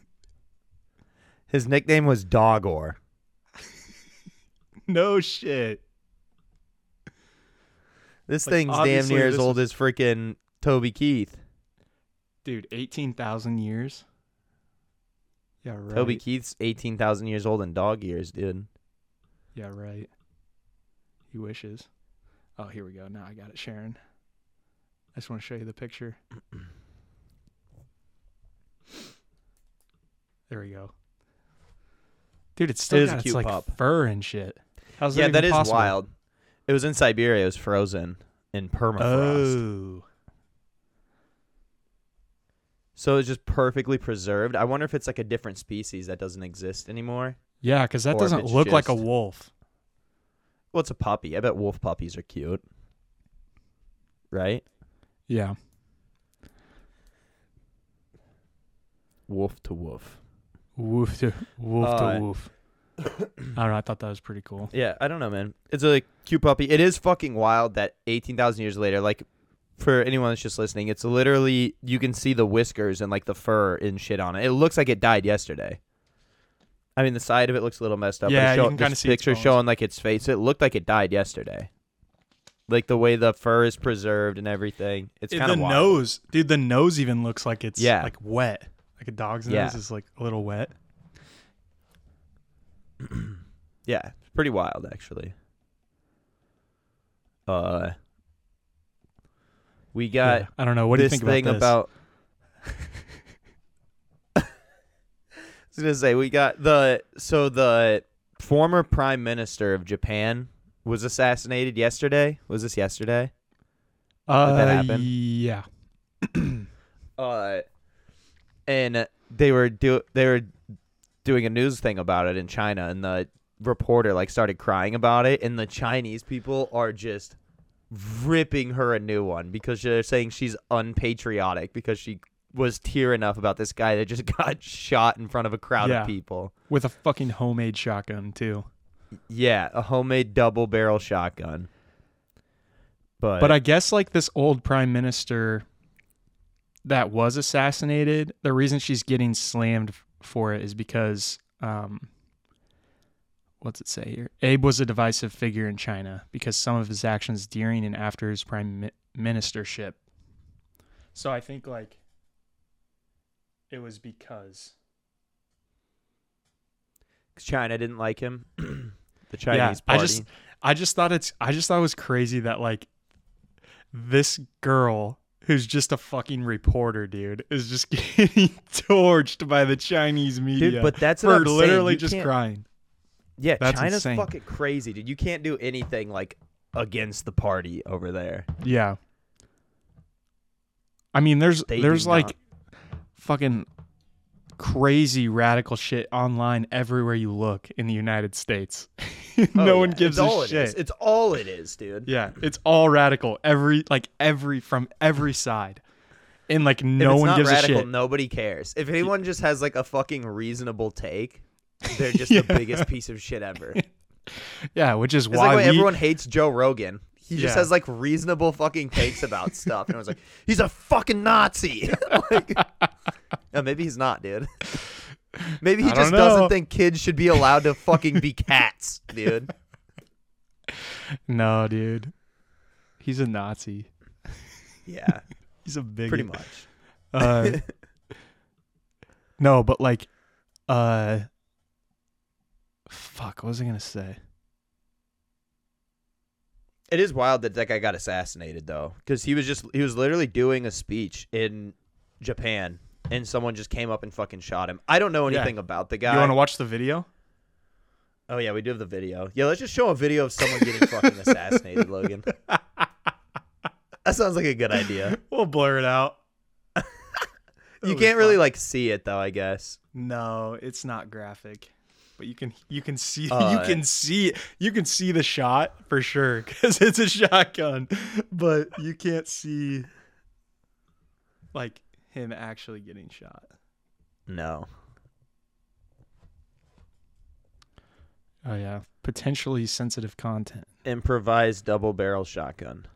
His nickname was Dogor. No shit. This Like, thing's damn near as old as freaking Toby Keith. Dude, 18,000 years? Yeah, right. Toby Keith's eighteen thousand years old in dog years, dude. Yeah, right. He wishes. Oh, here we go. Now I got it, Sharon. I just want to show you the picture. there we go. Dude, it's still It is got its cute like pup. fur and shit. How's yeah, that that even possible? wild. It was in Siberia. It was frozen in permafrost. Oh. So it's just perfectly preserved. I wonder if it's like a different species that doesn't exist anymore. Yeah, because that doesn't look like a wolf. Well, it's a puppy. I bet wolf puppies are cute. Right? Yeah. Wolf to wolf. Woof to woof Uh, to woof. I don't know. I thought that was pretty cool. Yeah, I don't know, man. It's a cute puppy. It is fucking wild that 18,000 years later, like, for anyone that's just listening, it's literally, you can see the whiskers and, like, the fur and shit on it. It looks like it died yesterday. I mean, the side of it looks a little messed up. Yeah, but you show, can kinda this see its picture bones. showing, like, its face. It looked like it died yesterday. Like, the way the fur is preserved and everything. It's It- kind of the wild. nose, dude. The nose even looks like it's Yeah. like wet. Like a dog's Yeah. nose is like a little wet. Yeah, it's pretty wild actually. Uh we got Yeah. I don't know. What do you this think thing about this? about I was gonna say we got the so the former prime minister of Japan was assassinated yesterday. Was this yesterday? uh, that happen? Yeah. Uh, and they were do they were doing a news thing about it in China, and the reporter like started crying about it, and the Chinese people are just ripping her a new one because they're saying she's unpatriotic because she was tearing up about this guy that just got shot in front of a crowd Yeah. of people. With a fucking homemade shotgun too. Yeah, a homemade double barrel shotgun. But, But I guess like this old prime minister that was assassinated, the reason she's getting slammed for it is because um what's it say here? Abe was a divisive figure in China because some of his actions during and after his prime ministership. So I think like it was because China didn't like him. the Chinese yeah, party. I just I just thought it's I just thought it was crazy that like this girl who's just a fucking reporter, dude, is just getting torched by the Chinese media. but that's for what I'm saying. literally just crying. Yeah, That's China's insane. fucking crazy, dude. You can't do anything like against the party over there. Yeah. I mean, there's They there's like not. fucking crazy radical shit online everywhere you look in the United States. Oh, no Oh, one yeah. gives it's a all shit. is. It's all it is, dude. Yeah, it's all radical. Every like every from every side, and like no it's one gives radical, a shit. Nobody cares. If anyone just has like a fucking reasonable take, they're just Yeah. the biggest piece of shit ever. Yeah, which is like why why we, everyone hates Joe Rogan. He just Yeah. has like reasonable fucking takes about stuff, and I was like, he's a fucking Nazi. like, no, maybe he's not, dude. Maybe he I just doesn't think kids should be allowed to fucking be cats, dude. no, dude. He's a Nazi. Yeah, He's a big pretty much. Uh, no, but like, uh, fuck. What was I gonna say? It is wild that that guy got assassinated though, because he was just he was literally doing a speech in Japan, and someone just came up and fucking shot him. I don't know Yeah. anything about the guy. You want to watch the video? oh yeah, we do have the video. Yeah, let's just show a video of someone getting fucking assassinated, Logan. That sounds like a good idea. We'll blur it out. You It'll be can't really fun. like see it though, I guess. No, it's not graphic, but you can you can see Uh, you can see you can see the shot for sure because it's a shotgun, but you can't see like him actually getting shot. No. Oh yeah, potentially sensitive content. Improvised double barrel shotgun.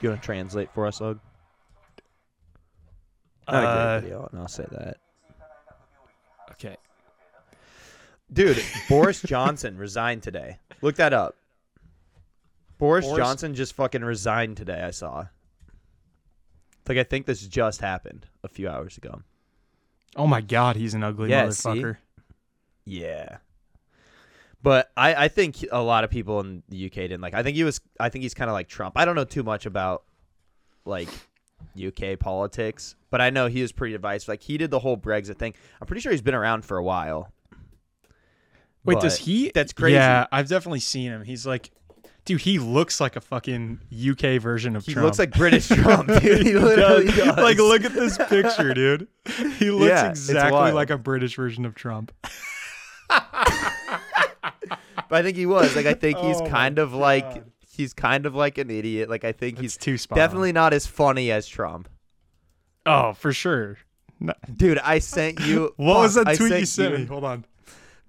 You want to translate for us, Ugg? Not a Uh, great video, and I'll say that. Okay, Dude, Boris Johnson resigned today. Look that up. Boris, Boris- Johnson just fucking resigned today, I saw. Like, I think this just happened a few hours ago. Oh my god, he's an ugly Yeah, see? motherfucker. Yeah. But I, I think a lot of people in the UK didn't like. I think he was. I think he's kind of like Trump. I don't know too much about like UK politics, but I know he was pretty divisive. Like he did the whole Brexit thing. I'm pretty sure he's been around for a while. Wait, does he? That's crazy. Yeah, I've definitely seen him. He's like, dude, he looks like a fucking UK version of He Trump. looks like British Trump, dude. He He literally does. does. Like, look at this picture, dude. He looks Yeah, exactly like a British version of Trump. But I think he was. Like I think he's Oh kind of like God. He's kind of like an idiot. Like I think He's he's too spot on. definitely not as funny as Trump. Oh, for sure. No- Dude, I sent you. What was that I tweet you sent you me? Hold on.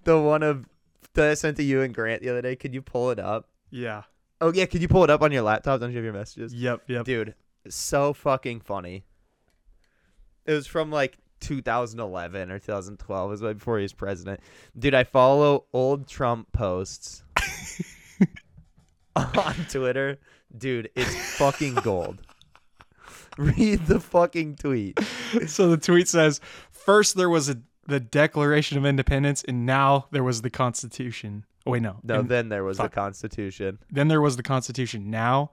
The one of that I sent to you and Grant the other day. Could you pull it up? Yeah. Oh yeah, could you pull it up on your laptop? Don't you have your messages? Yep. Yep. Dude, so fucking funny. It was from like 2011 or 2012. It was right before he was president. Dude, I follow old Trump posts on Twitter. Dude, it's fucking gold. Read the fucking tweet. So the tweet says, first there was a, the Declaration of Independence, and now there was the Constitution. Oh, wait, no. No, And then there was fuck. the Constitution. then there was the Constitution. Now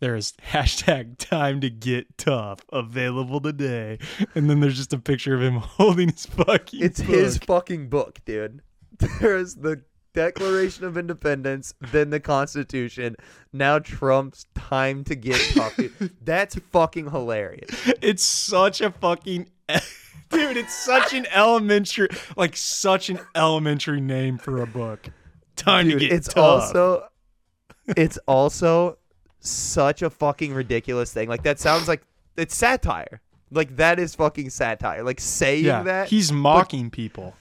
there is hashtag time to get tough available today. And then there's just a picture of him holding his fucking It's his fucking book, dude. There's the Declaration of Independence, then the Constitution. Now Trump's time to get puffy. That's fucking hilarious. It's such a fucking dude. It's such an elementary, like such an elementary name for a book. Time Dude, to get it's tough. also it's also such a fucking ridiculous thing. Like that sounds like it's satire. Like that is fucking satire. Like saying yeah. that He's mocking people.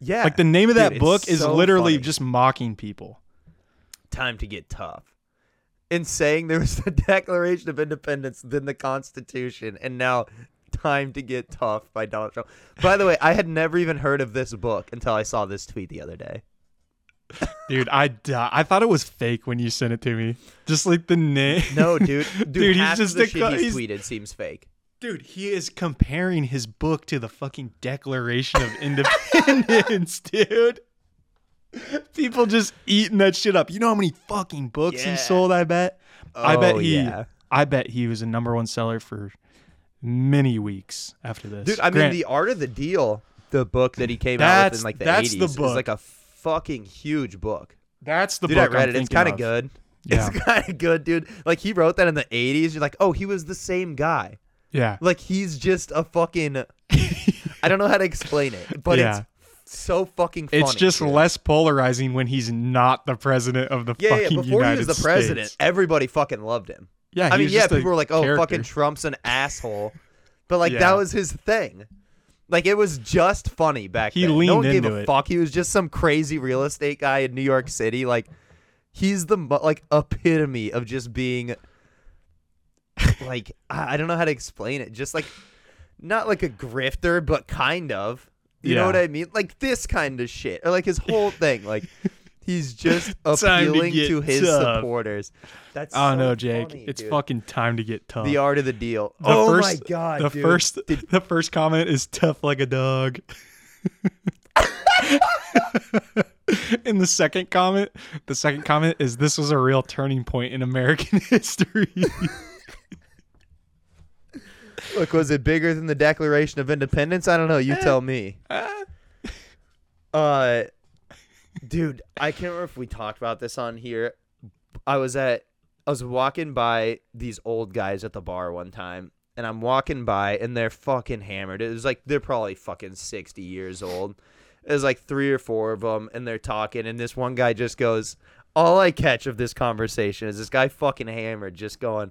Yeah. Like the name of that Dude, book is so literally funny. just mocking people. time to get tough. In saying there was the Declaration of Independence, then the Constitution, and now time to get tough by Donald Trump. By the way, I had never even heard of this book until I saw this tweet the other day. Dude, I di- I thought it was fake when you sent it to me. Just like the name. No, dude, dude, Dude, he's just of the a shit co- he's he's- tweeted seems fake. Dude, he is comparing his book to the fucking Declaration of Independence, dude. People just eating that shit up. You know how many fucking books Yeah. he sold, I bet? I bet Oh, he yeah. I bet he was a number one seller for many weeks after this. Dude, I mean, the art of the deal, the book that he came out with in like the that's 80s, the is book. like a fucking huge book. that's the dude, book I read I'm it. It's kind of of. good. Yeah. It's kind of good, dude. Like he wrote that in the 80s. You're like, oh, he was the same guy. Yeah. Like he's just a fucking. I don't know how to explain it, but Yeah. it's so fucking funny. It's just dude. less polarizing when he's not the president of the Yeah, yeah. fucking Before United he was the president, States. everybody fucking loved him. Yeah, I mean, yeah, people were like, "Oh, character. fucking Trump's an asshole," but like Yeah. that was his thing. Like it was just funny back He then. no leaned one gave a it. fuck. He was just some crazy real estate guy in New York City. Like he's the like epitome of just being like I don't know how to explain it. Just like not like a grifter, but kind of. You know what I mean? Like this kind of shit, or like his whole thing. Like he's just Time to appealing to his tough. supporters. That's Oh so no, Jake! funny, it's dude. fucking time to get tough. the art of the deal. The oh first, my god, The dude. first, Did- the first comment is tough like a dog. In the second comment, the second comment is this was a real turning point in American history. Look, was it bigger than the Declaration of Independence? I don't know. You tell me. Uh, dude, I can't remember if we talked about this on here. I was at, I was walking by these old guys at the bar one time, and I'm walking by, and they're fucking hammered. It was like they're probably fucking sixty years old. There's like three or four of them, and they're talking, and this one guy just goes. All I catch of this conversation is this guy fucking hammered, just going.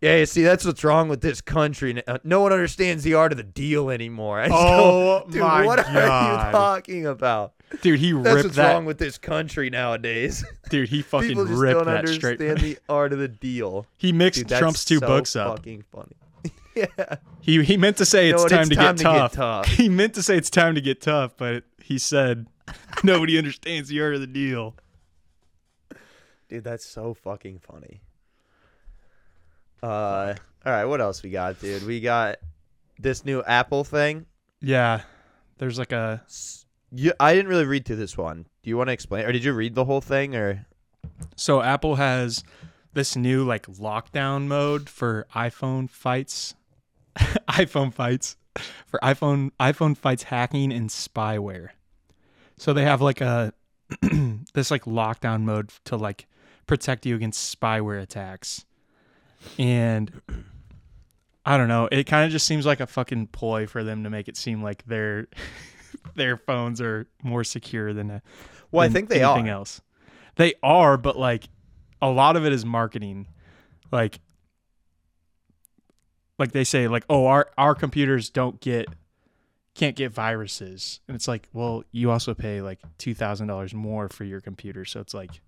Yeah, you see, that's what's wrong with this country. Uh, No one understands the art of the deal anymore. I Oh, go, dude, my what are you talking about? Dude, he ripped. That's ripped what's that. wrong with this country nowadays. dude, he fucking People just ripped don't that straight. understand the art of the deal. he mixed Dude, Trump's two so books up. Fucking funny. yeah. He he meant to say You it's what? time, It's to, time get to get tough. He meant to say it's time to get tough, but he said nobody understands the art of the deal. Dude, that's so fucking funny. Uh, all right, what else we got, dude? We got this new Apple thing. Yeah, there's like a You, I didn't really read through this one. Do you want to explain, or did you read the whole thing, or? so Apple has this new like lockdown mode for iPhone fights, iPhone fights for iPhone iPhone fights hacking and spyware. So they have like a this like lockdown mode to like protect you against spyware attacks. And I don't know, it kind of just seems like a fucking ploy for them to make it seem like their their phones are more secure than a, Well, I think they anything are. else. They are, but like a lot of it is marketing. Like like they say like oh our our computers don't get can't get viruses. And it's like, well, you also pay like $2,000 more for your computer, so it's like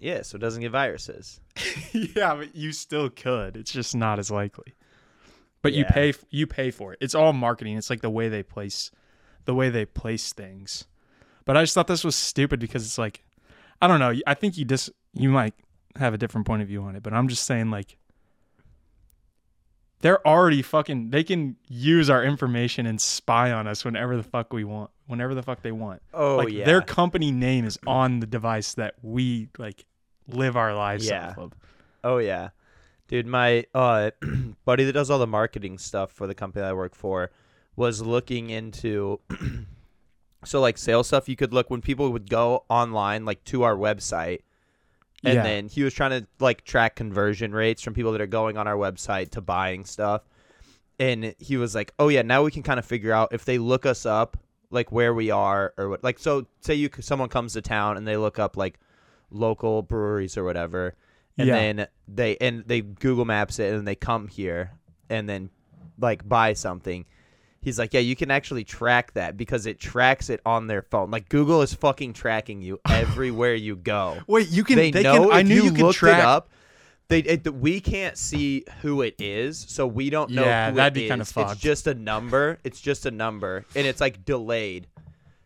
Yeah, so it doesn't get viruses. yeah, but you still could. It's just not as likely. But you pay you pay for it. It's all marketing. It's like the way they place the way they place things. But I just thought this was stupid because it's like I don't know. I think you just you might have a different point of view on it, but I'm just saying like they're already fucking they can use our information and spy on us whenever the fuck we want. Whenever the fuck they want. Oh like yeah. their company name is on the device that we like live our lives Yeah. of. Oh yeah, dude. My uh, buddy that does all the marketing stuff for the company I work for was looking into. so like sales stuff, you could look when people would go online, like to our website, and Yeah. then he was trying to like track conversion rates from people that are going on our website to buying stuff. And he was like, "Oh yeah, now we can kind of figure out if they look us up, like where we are or what. Like, so say you someone comes to town and they look up like local breweries or whatever, and Yeah. then they and they Google Maps it and they come here and then like buy something. He's like, yeah, you can actually track that because it tracks it on their phone. Like Google is fucking tracking you everywhere you go. Wait, you can. they, They, know can. I knew you, you, could track. it up. They it, we can't see who it is, so we don't know. Yeah, who that'd be kinda is. fucked. It's just a number. It's just a number, and it's like delayed.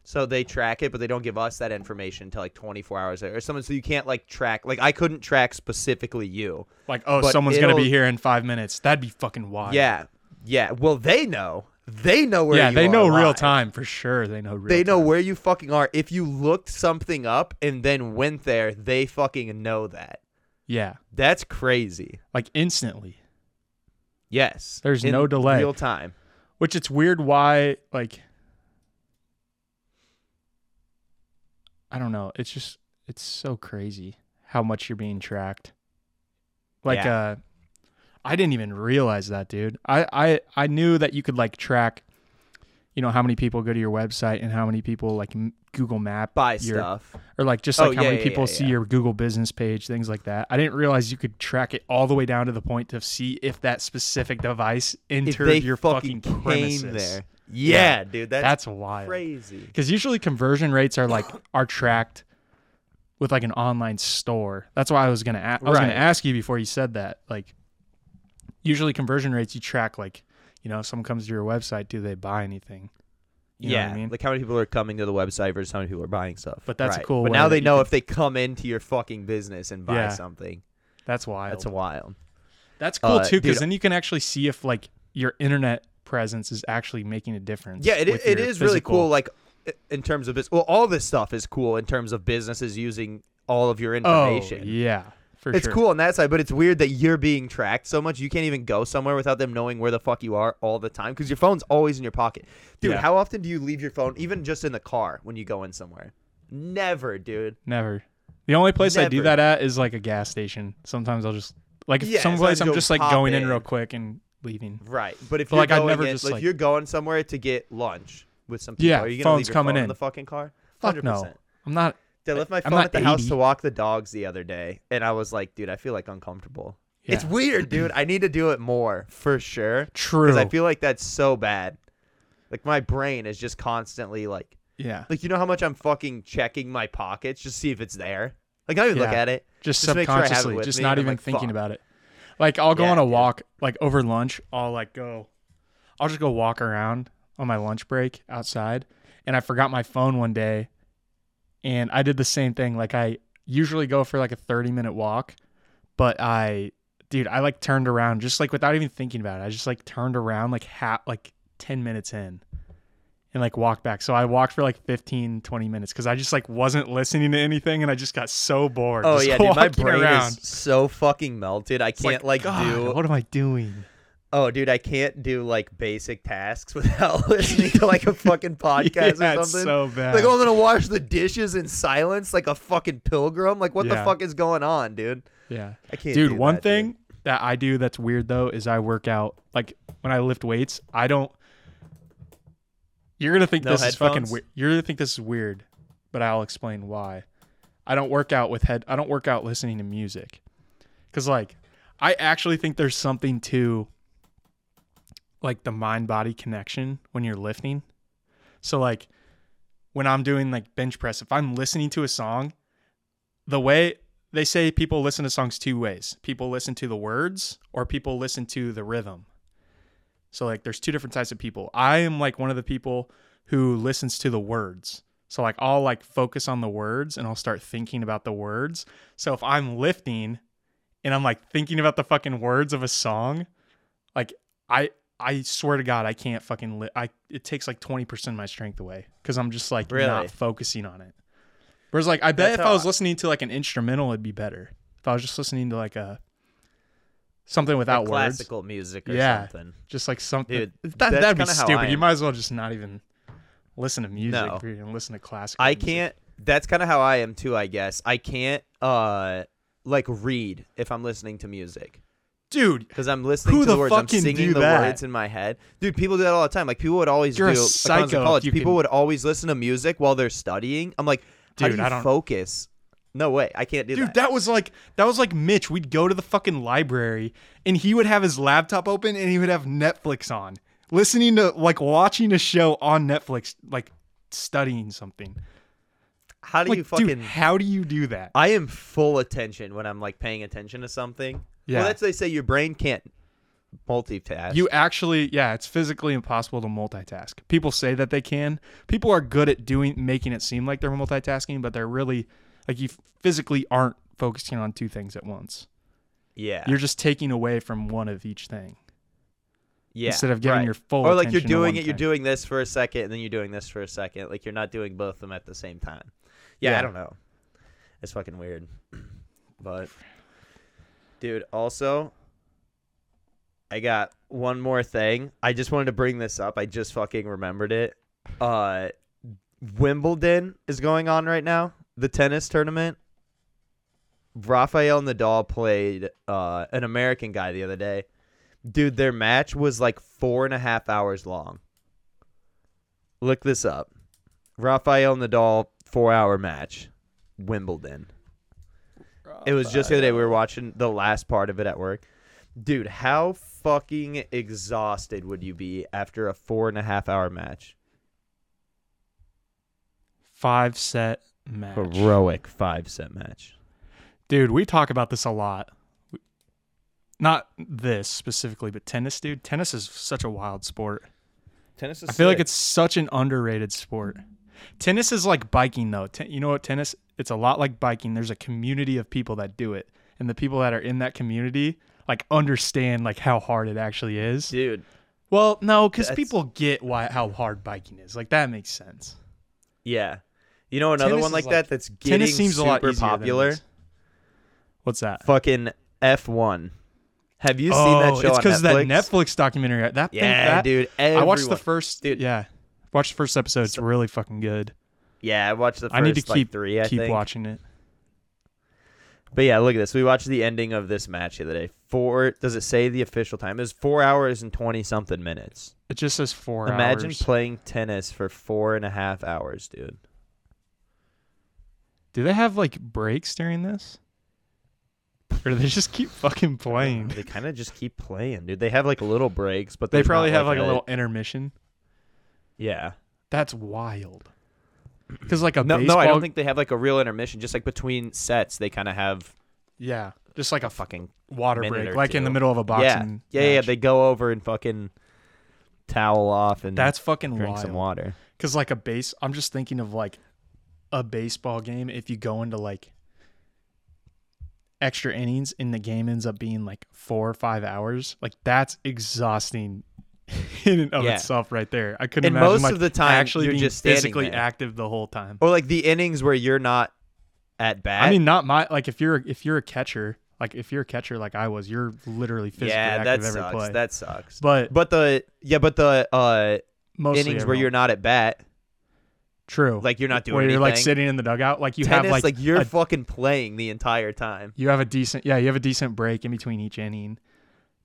So they track it, but they don't give us that information until like 24 hours later or something. So you can't like track. Like I couldn't track specifically you. Like, oh, But someone's gonna be here in five minutes. That'd be fucking wild. Yeah, yeah. Well, they know. They know where. yeah. you They are know real live. time for sure. They know real. They know time. where you fucking are. If you looked something up and then went there, they fucking know that. Yeah, That's crazy. like instantly. Yes. There's no delay. Real time. Which it's weird why like. I don't know. It's just it's so crazy how much you're being tracked. Like Yeah. uh I didn't even realize that, dude. I I I knew that you could like track you know how many people go to your website and how many people like Google Map Buy your, stuff. or like just Oh, like how yeah, many yeah, people yeah, see your Google business page, things like that. I didn't realize you could track it all the way down to the point to see if that specific device entered your fucking, fucking, premises. there. Yeah, dude. That's, That's wild. crazy. Because usually conversion rates are like are tracked with like an online store. That's why I was gonna a- I was Right. gonna ask you before you said that. Like usually conversion rates you track like you know if someone comes to your website, do they buy anything? You know yeah, what I mean? like how many people are coming to the website versus how many people are buying stuff. But that's a Right. cool But now they know can- if they come into your fucking business and buy Yeah. something. That's wild. That's wild. That's cool Uh, too, because then you can actually see if like your internet presence is actually making a difference. Yeah, it, it is really cool. Like in terms of this. Well, all this stuff is cool in terms of businesses using all of your Oh, information. yeah, for It's sure. cool on that side, but it's weird that you're being tracked so much you can't even go somewhere without them knowing where the fuck you are all the time because your phone's always in your pocket. Dude, Yeah. how often do you leave your phone, even just in the car when you go in somewhere? Never, dude. Never. The only place I do that at is like a gas station. Sometimes I'll just like Yeah, some sometimes place I'm just like going in in. real quick and leaving. Right, but if But, you're like, I'd going never in- just, like, like- you're going somewhere to get lunch with some people, Yeah, are you gonna phone's leave your coming phone in in. the fucking car? Fuck 100%. no. I'm not. I left my phone at the house to walk the dogs the other day, and I was like, dude, I feel like uncomfortable. Yeah. It's weird, dude. I need to do it more for sure. True. Because I feel like that's so bad. Like my brain is just constantly like, yeah. like you know how much I'm fucking checking my pockets just to see if it's there. Like I don't even look at it. Just, just make sure I have it subconsciously, with just me, not even like, thinking fuck. about it. Like I'll go Yeah, on a walk, like over lunch, I'll like go, I'll just go walk around on my lunch break outside, and I forgot my phone one day, and I did the same thing. Like I usually go for like a thirty minute walk, but I, dude, I like turned around just like without even thinking about it. I just like turned around like hat like ten minutes in. And like walked back. So I walked for like 15, 20 minutes because I just like wasn't listening to anything and I just got so bored. Oh yeah, dude, my brain around. is so fucking melted. I can't like, God, do. What am I doing? Oh, dude, I can't do like basic tasks without listening to like a fucking podcast Yeah, or something. so bad. Like, oh, I'm gonna wash the dishes in silence, like a fucking pilgrim. Like, what the fuck is going on, dude? yeah, I can't. dude. One that, thing that I do that's weird though is I work out. Like when I lift weights, I don't. You're gonna think No this is fucking weird. You're gonna think this is weird, but I'll explain why. I don't work out with head. I don't work out listening to music, because like I actually think there's something to like the mind body connection when you're lifting. So like when I'm doing like bench press, if I'm listening to a song, the way they say people listen to songs two ways. People listen to the words or people listen to the rhythm. So like there's two different types of people. I am like one of the people who listens to the words. So like I'll like focus on the words and I'll start thinking about the words. So if I'm lifting and I'm like thinking about the fucking words of a song, like I I swear to God I can't fucking li- I it takes like 20% of my strength away cuz I'm just like Really? not focusing on it. Whereas like I bet That's if I was I- listening to like an instrumental it'd be better. If I was just listening to like a something without Like words. classical music or Yeah. something. Just like something. Dude, that, that's that'd be how stupid. You might as well just not even listen to music No. listen to classical. I music. can't. That's kind of how I am too. I guess I can't uh like read if I'm listening to music dude. because I'm listening to the, the words. I'm singing the that? words in my head. Dude, people do that all the time. Like people would always You're a do. like, when I was in psycho if college, people can- would always listen to music while they're studying. I'm like, how Dude, do you I don't- focus? No way, I can't do Dude, that. Dude, that was like that was like Mitch. We'd go to the fucking library and he would have his laptop open and he would have Netflix on, listening to like watching a show on Netflix, like studying something. How do like, you fucking? dude, how do you do that? I am full attention when I'm like paying attention to something. Yeah. Well, that's they say your brain can't multitask. You actually, yeah, it's physically impossible to multitask. People say that they can. People are good at doing making it seem like they're multitasking, but they're really like you physically aren't focusing on two things at once. yeah. You're just taking away from one of each thing. yeah. instead of giving right. your full Or like you're doing it, you're doing this for a second, and then you're doing this for a second. Like you're not doing both of them at the same time. Yeah, Yeah. I don't know. It's fucking weird. But dude, also I got one more thing. I just wanted to bring this up. I just fucking remembered it. Uh Wimbledon is going on right now. The tennis tournament. Rafael Nadal played uh, an American guy the other day. Dude, their match was like four and a half hours long. Look this up. Rafael Nadal four hour match, Wimbledon. It was just the other day. We were watching the last part of it at work. Dude, how fucking exhausted would you be after a four and a half hour match? Five set match. Heroic five set match. Dude, we talk about this a lot. Not this specifically, but tennis, dude. Tennis is such a wild sport. Tennis is I feel like it's such an underrated sport. Tennis is like biking, though. Ten- you know what? Tennis, it's a lot like biking. There's a community of people that do it, and the people that are in that community like understand like how hard it actually is. dude. Well, no, because people get why how hard biking is. Like that makes sense. Yeah. You know another Tennis one like like- that that's getting Tennis seems super a lot easier popular. What's that? Fucking F1. Have you seen oh, that show it's because that Netflix documentary. That thing, Yeah, that, dude. I watched the first. Dude. yeah, watched the first episode. It's really fucking good. Yeah, I watched the first I need to like, keep three. I keep think. watching it. But yeah, look at this. We watched the ending of this match the other day. Four. Does it say the official time? It was four hours and twenty something minutes. It just says four Imagine hours. playing tennis for four and a half hours, dude. Do they have like breaks during this? Or do they just keep fucking playing? They kind of just keep playing, dude. They have like little breaks, but They there's probably not, have like, a little intermission. Yeah. That's wild. Because like a No, baseball, no, I don't think they have like a real intermission. Just like between sets, they kind of have Yeah, just like a fucking water minute break, or like in the two. middle of a yeah, boxing. yeah, yeah. match. They go over and fucking towel off and That's fucking drink wild. some water. Because like a base, I'm just thinking of like a baseball game. If you go into like extra innings and the game ends up being like four or five hours, like that's exhausting in and of Yeah. itself, right there. I couldn't And imagine most like of the time, actually you're being just physically there. active the whole time. Or like the innings where you're not at bat. I mean, not my like if you're if you're a catcher, like if you're a catcher like I was, you're literally physically yeah, that active every sucks. play. That sucks. but But the yeah, but the uh mostly innings where you're not at bat, true, like you're not doing where you're like sitting in the dugout, like you tennis, have like, you're a fucking playing the entire time. you have a decent yeah you have a decent break in between each inning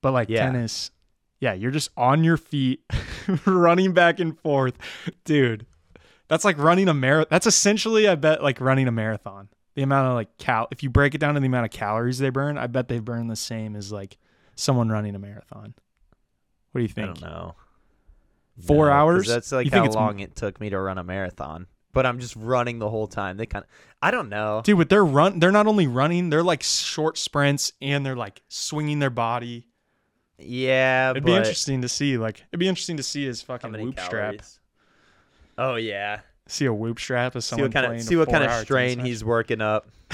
but like Yeah. tennis yeah you're just on your feet running back and forth dude that's like running a marathon that's essentially i bet like running a marathon the amount of like cal if you break it down to the amount of calories they burn i bet they burn the same as like someone running a marathon what do you think? I don't know. Four No, hours? That's like You how long it took me to run a marathon. But I'm just running the whole time. They kind of, I don't know. dude but they're run they're not only running they're like short sprints and they're like swinging their body Yeah, it'd be interesting to see like it'd be interesting to see his fucking whoop strap? Oh yeah. see a whoop strap as See someone what kind of see what kind of strain he's working up.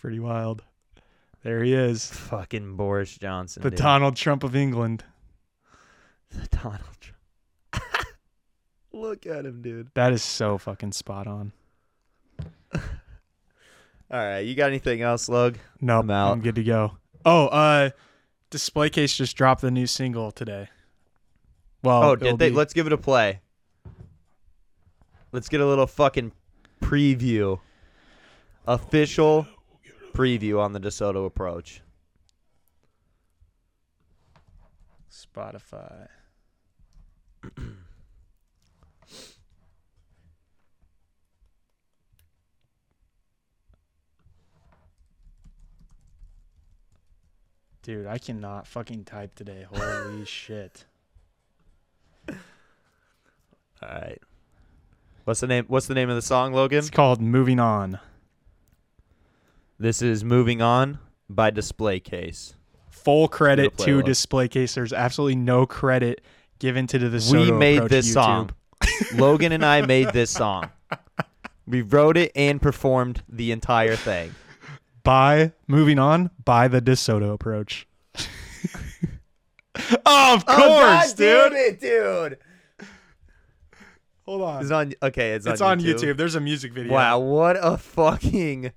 pretty wild. There he is, Fucking Boris Johnson. the dude. Donald Trump of England. The Donald Trump. Look at him, dude. That is so fucking spot on. All right, you got anything else, Lug? No, I'm out. I'm good to go. Oh, uh, Display Case just dropped the new single today. Well, Oh, did they? be- Let's give it a play. Let's get a little fucking preview. Official preview on the DeSoto approach. Spotify. Dude, I cannot fucking type today. Holy shit. All right. What's the name? What's the name of the song, Logan? It's called Moving On. This is "Moving On" by Display Case. Full credit to. Display Case. There's absolutely no credit given to the we made this YouTube. song. Logan and I made this song. We wrote it and performed the entire thing. by moving on by the DeSoto approach. oh, of oh, course, dude. it, dude! Hold on. It's on. Okay, it's, It's on, on YouTube. There's a music video. Wow, what a fucking,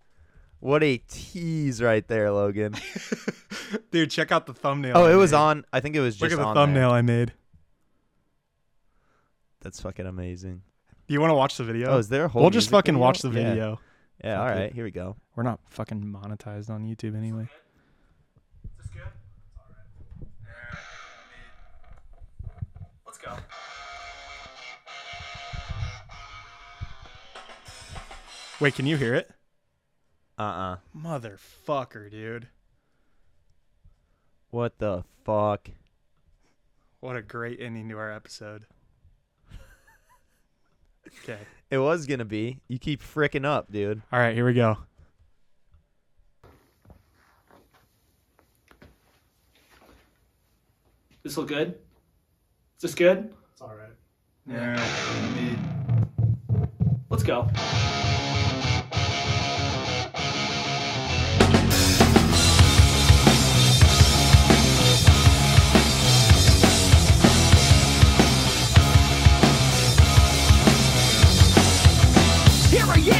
what a tease right there, Logan. dude, check out the thumbnail. Oh, it was on. I think it was Look just at the on there. thumbnail I made. That's fucking amazing. Do you want to watch the video? Oh, is there a whole? we'll just fucking video? watch the Yeah. video. Yeah. all Fuck it. Here we go. We're not fucking monetized on YouTube anyway. Let's go. Wait, can you hear it? Uh. uh Motherfucker, dude. What the fuck? What a great ending to our episode. Okay. It was gonna be. You keep fricking up, dude. All right, here we go. This look good? Is this good? It's all right. Yeah. Let's go.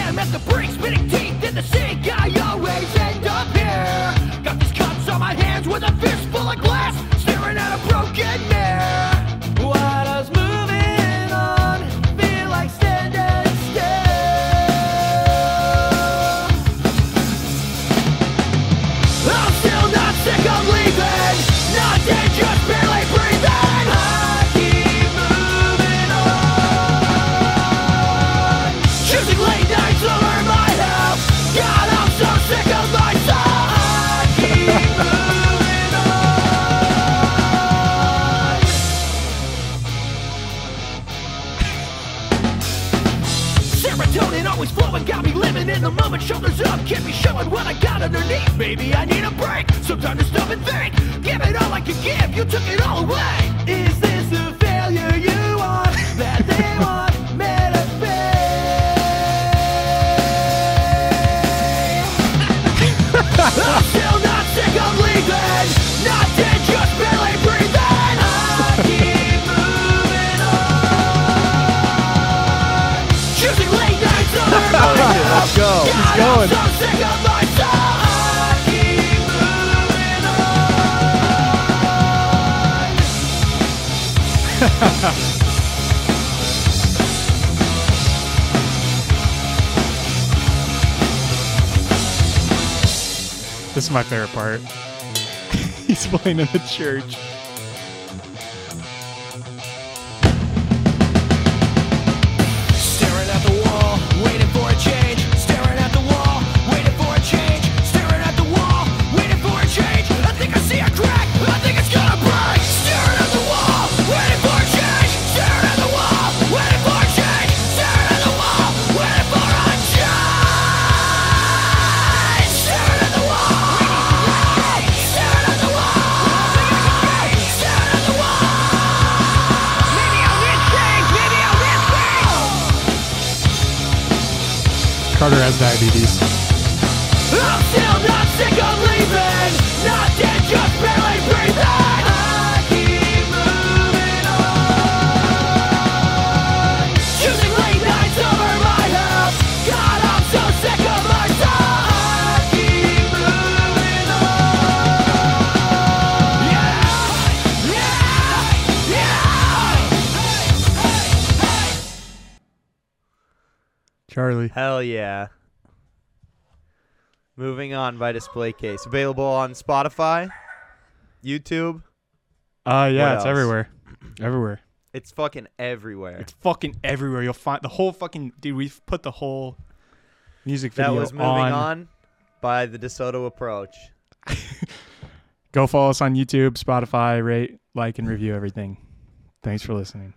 am at the brink, spitting teeth in the sink. I always end up here. Got these cuts on my hands with a fist full of glass, staring at a broken living in the moment. Shoulders up, can't be showing what I got underneath. Maybe I need a break, some time to stop and think. Give it all I can give, you took it all away. Is this the failure you want? That they want on. This is my favorite part. He's playing in the church. Carter has diabetes. Charlie. Hell yeah. Moving on by display case. Available on Spotify, YouTube. Uh yeah, What it's else? everywhere. Everywhere. It's fucking everywhere. It's fucking everywhere. You'll find the whole fucking dude, we've put the whole music that was moving on. by the DeSoto approach. Go follow us on YouTube, Spotify, rate, like, and review everything. Thanks for listening.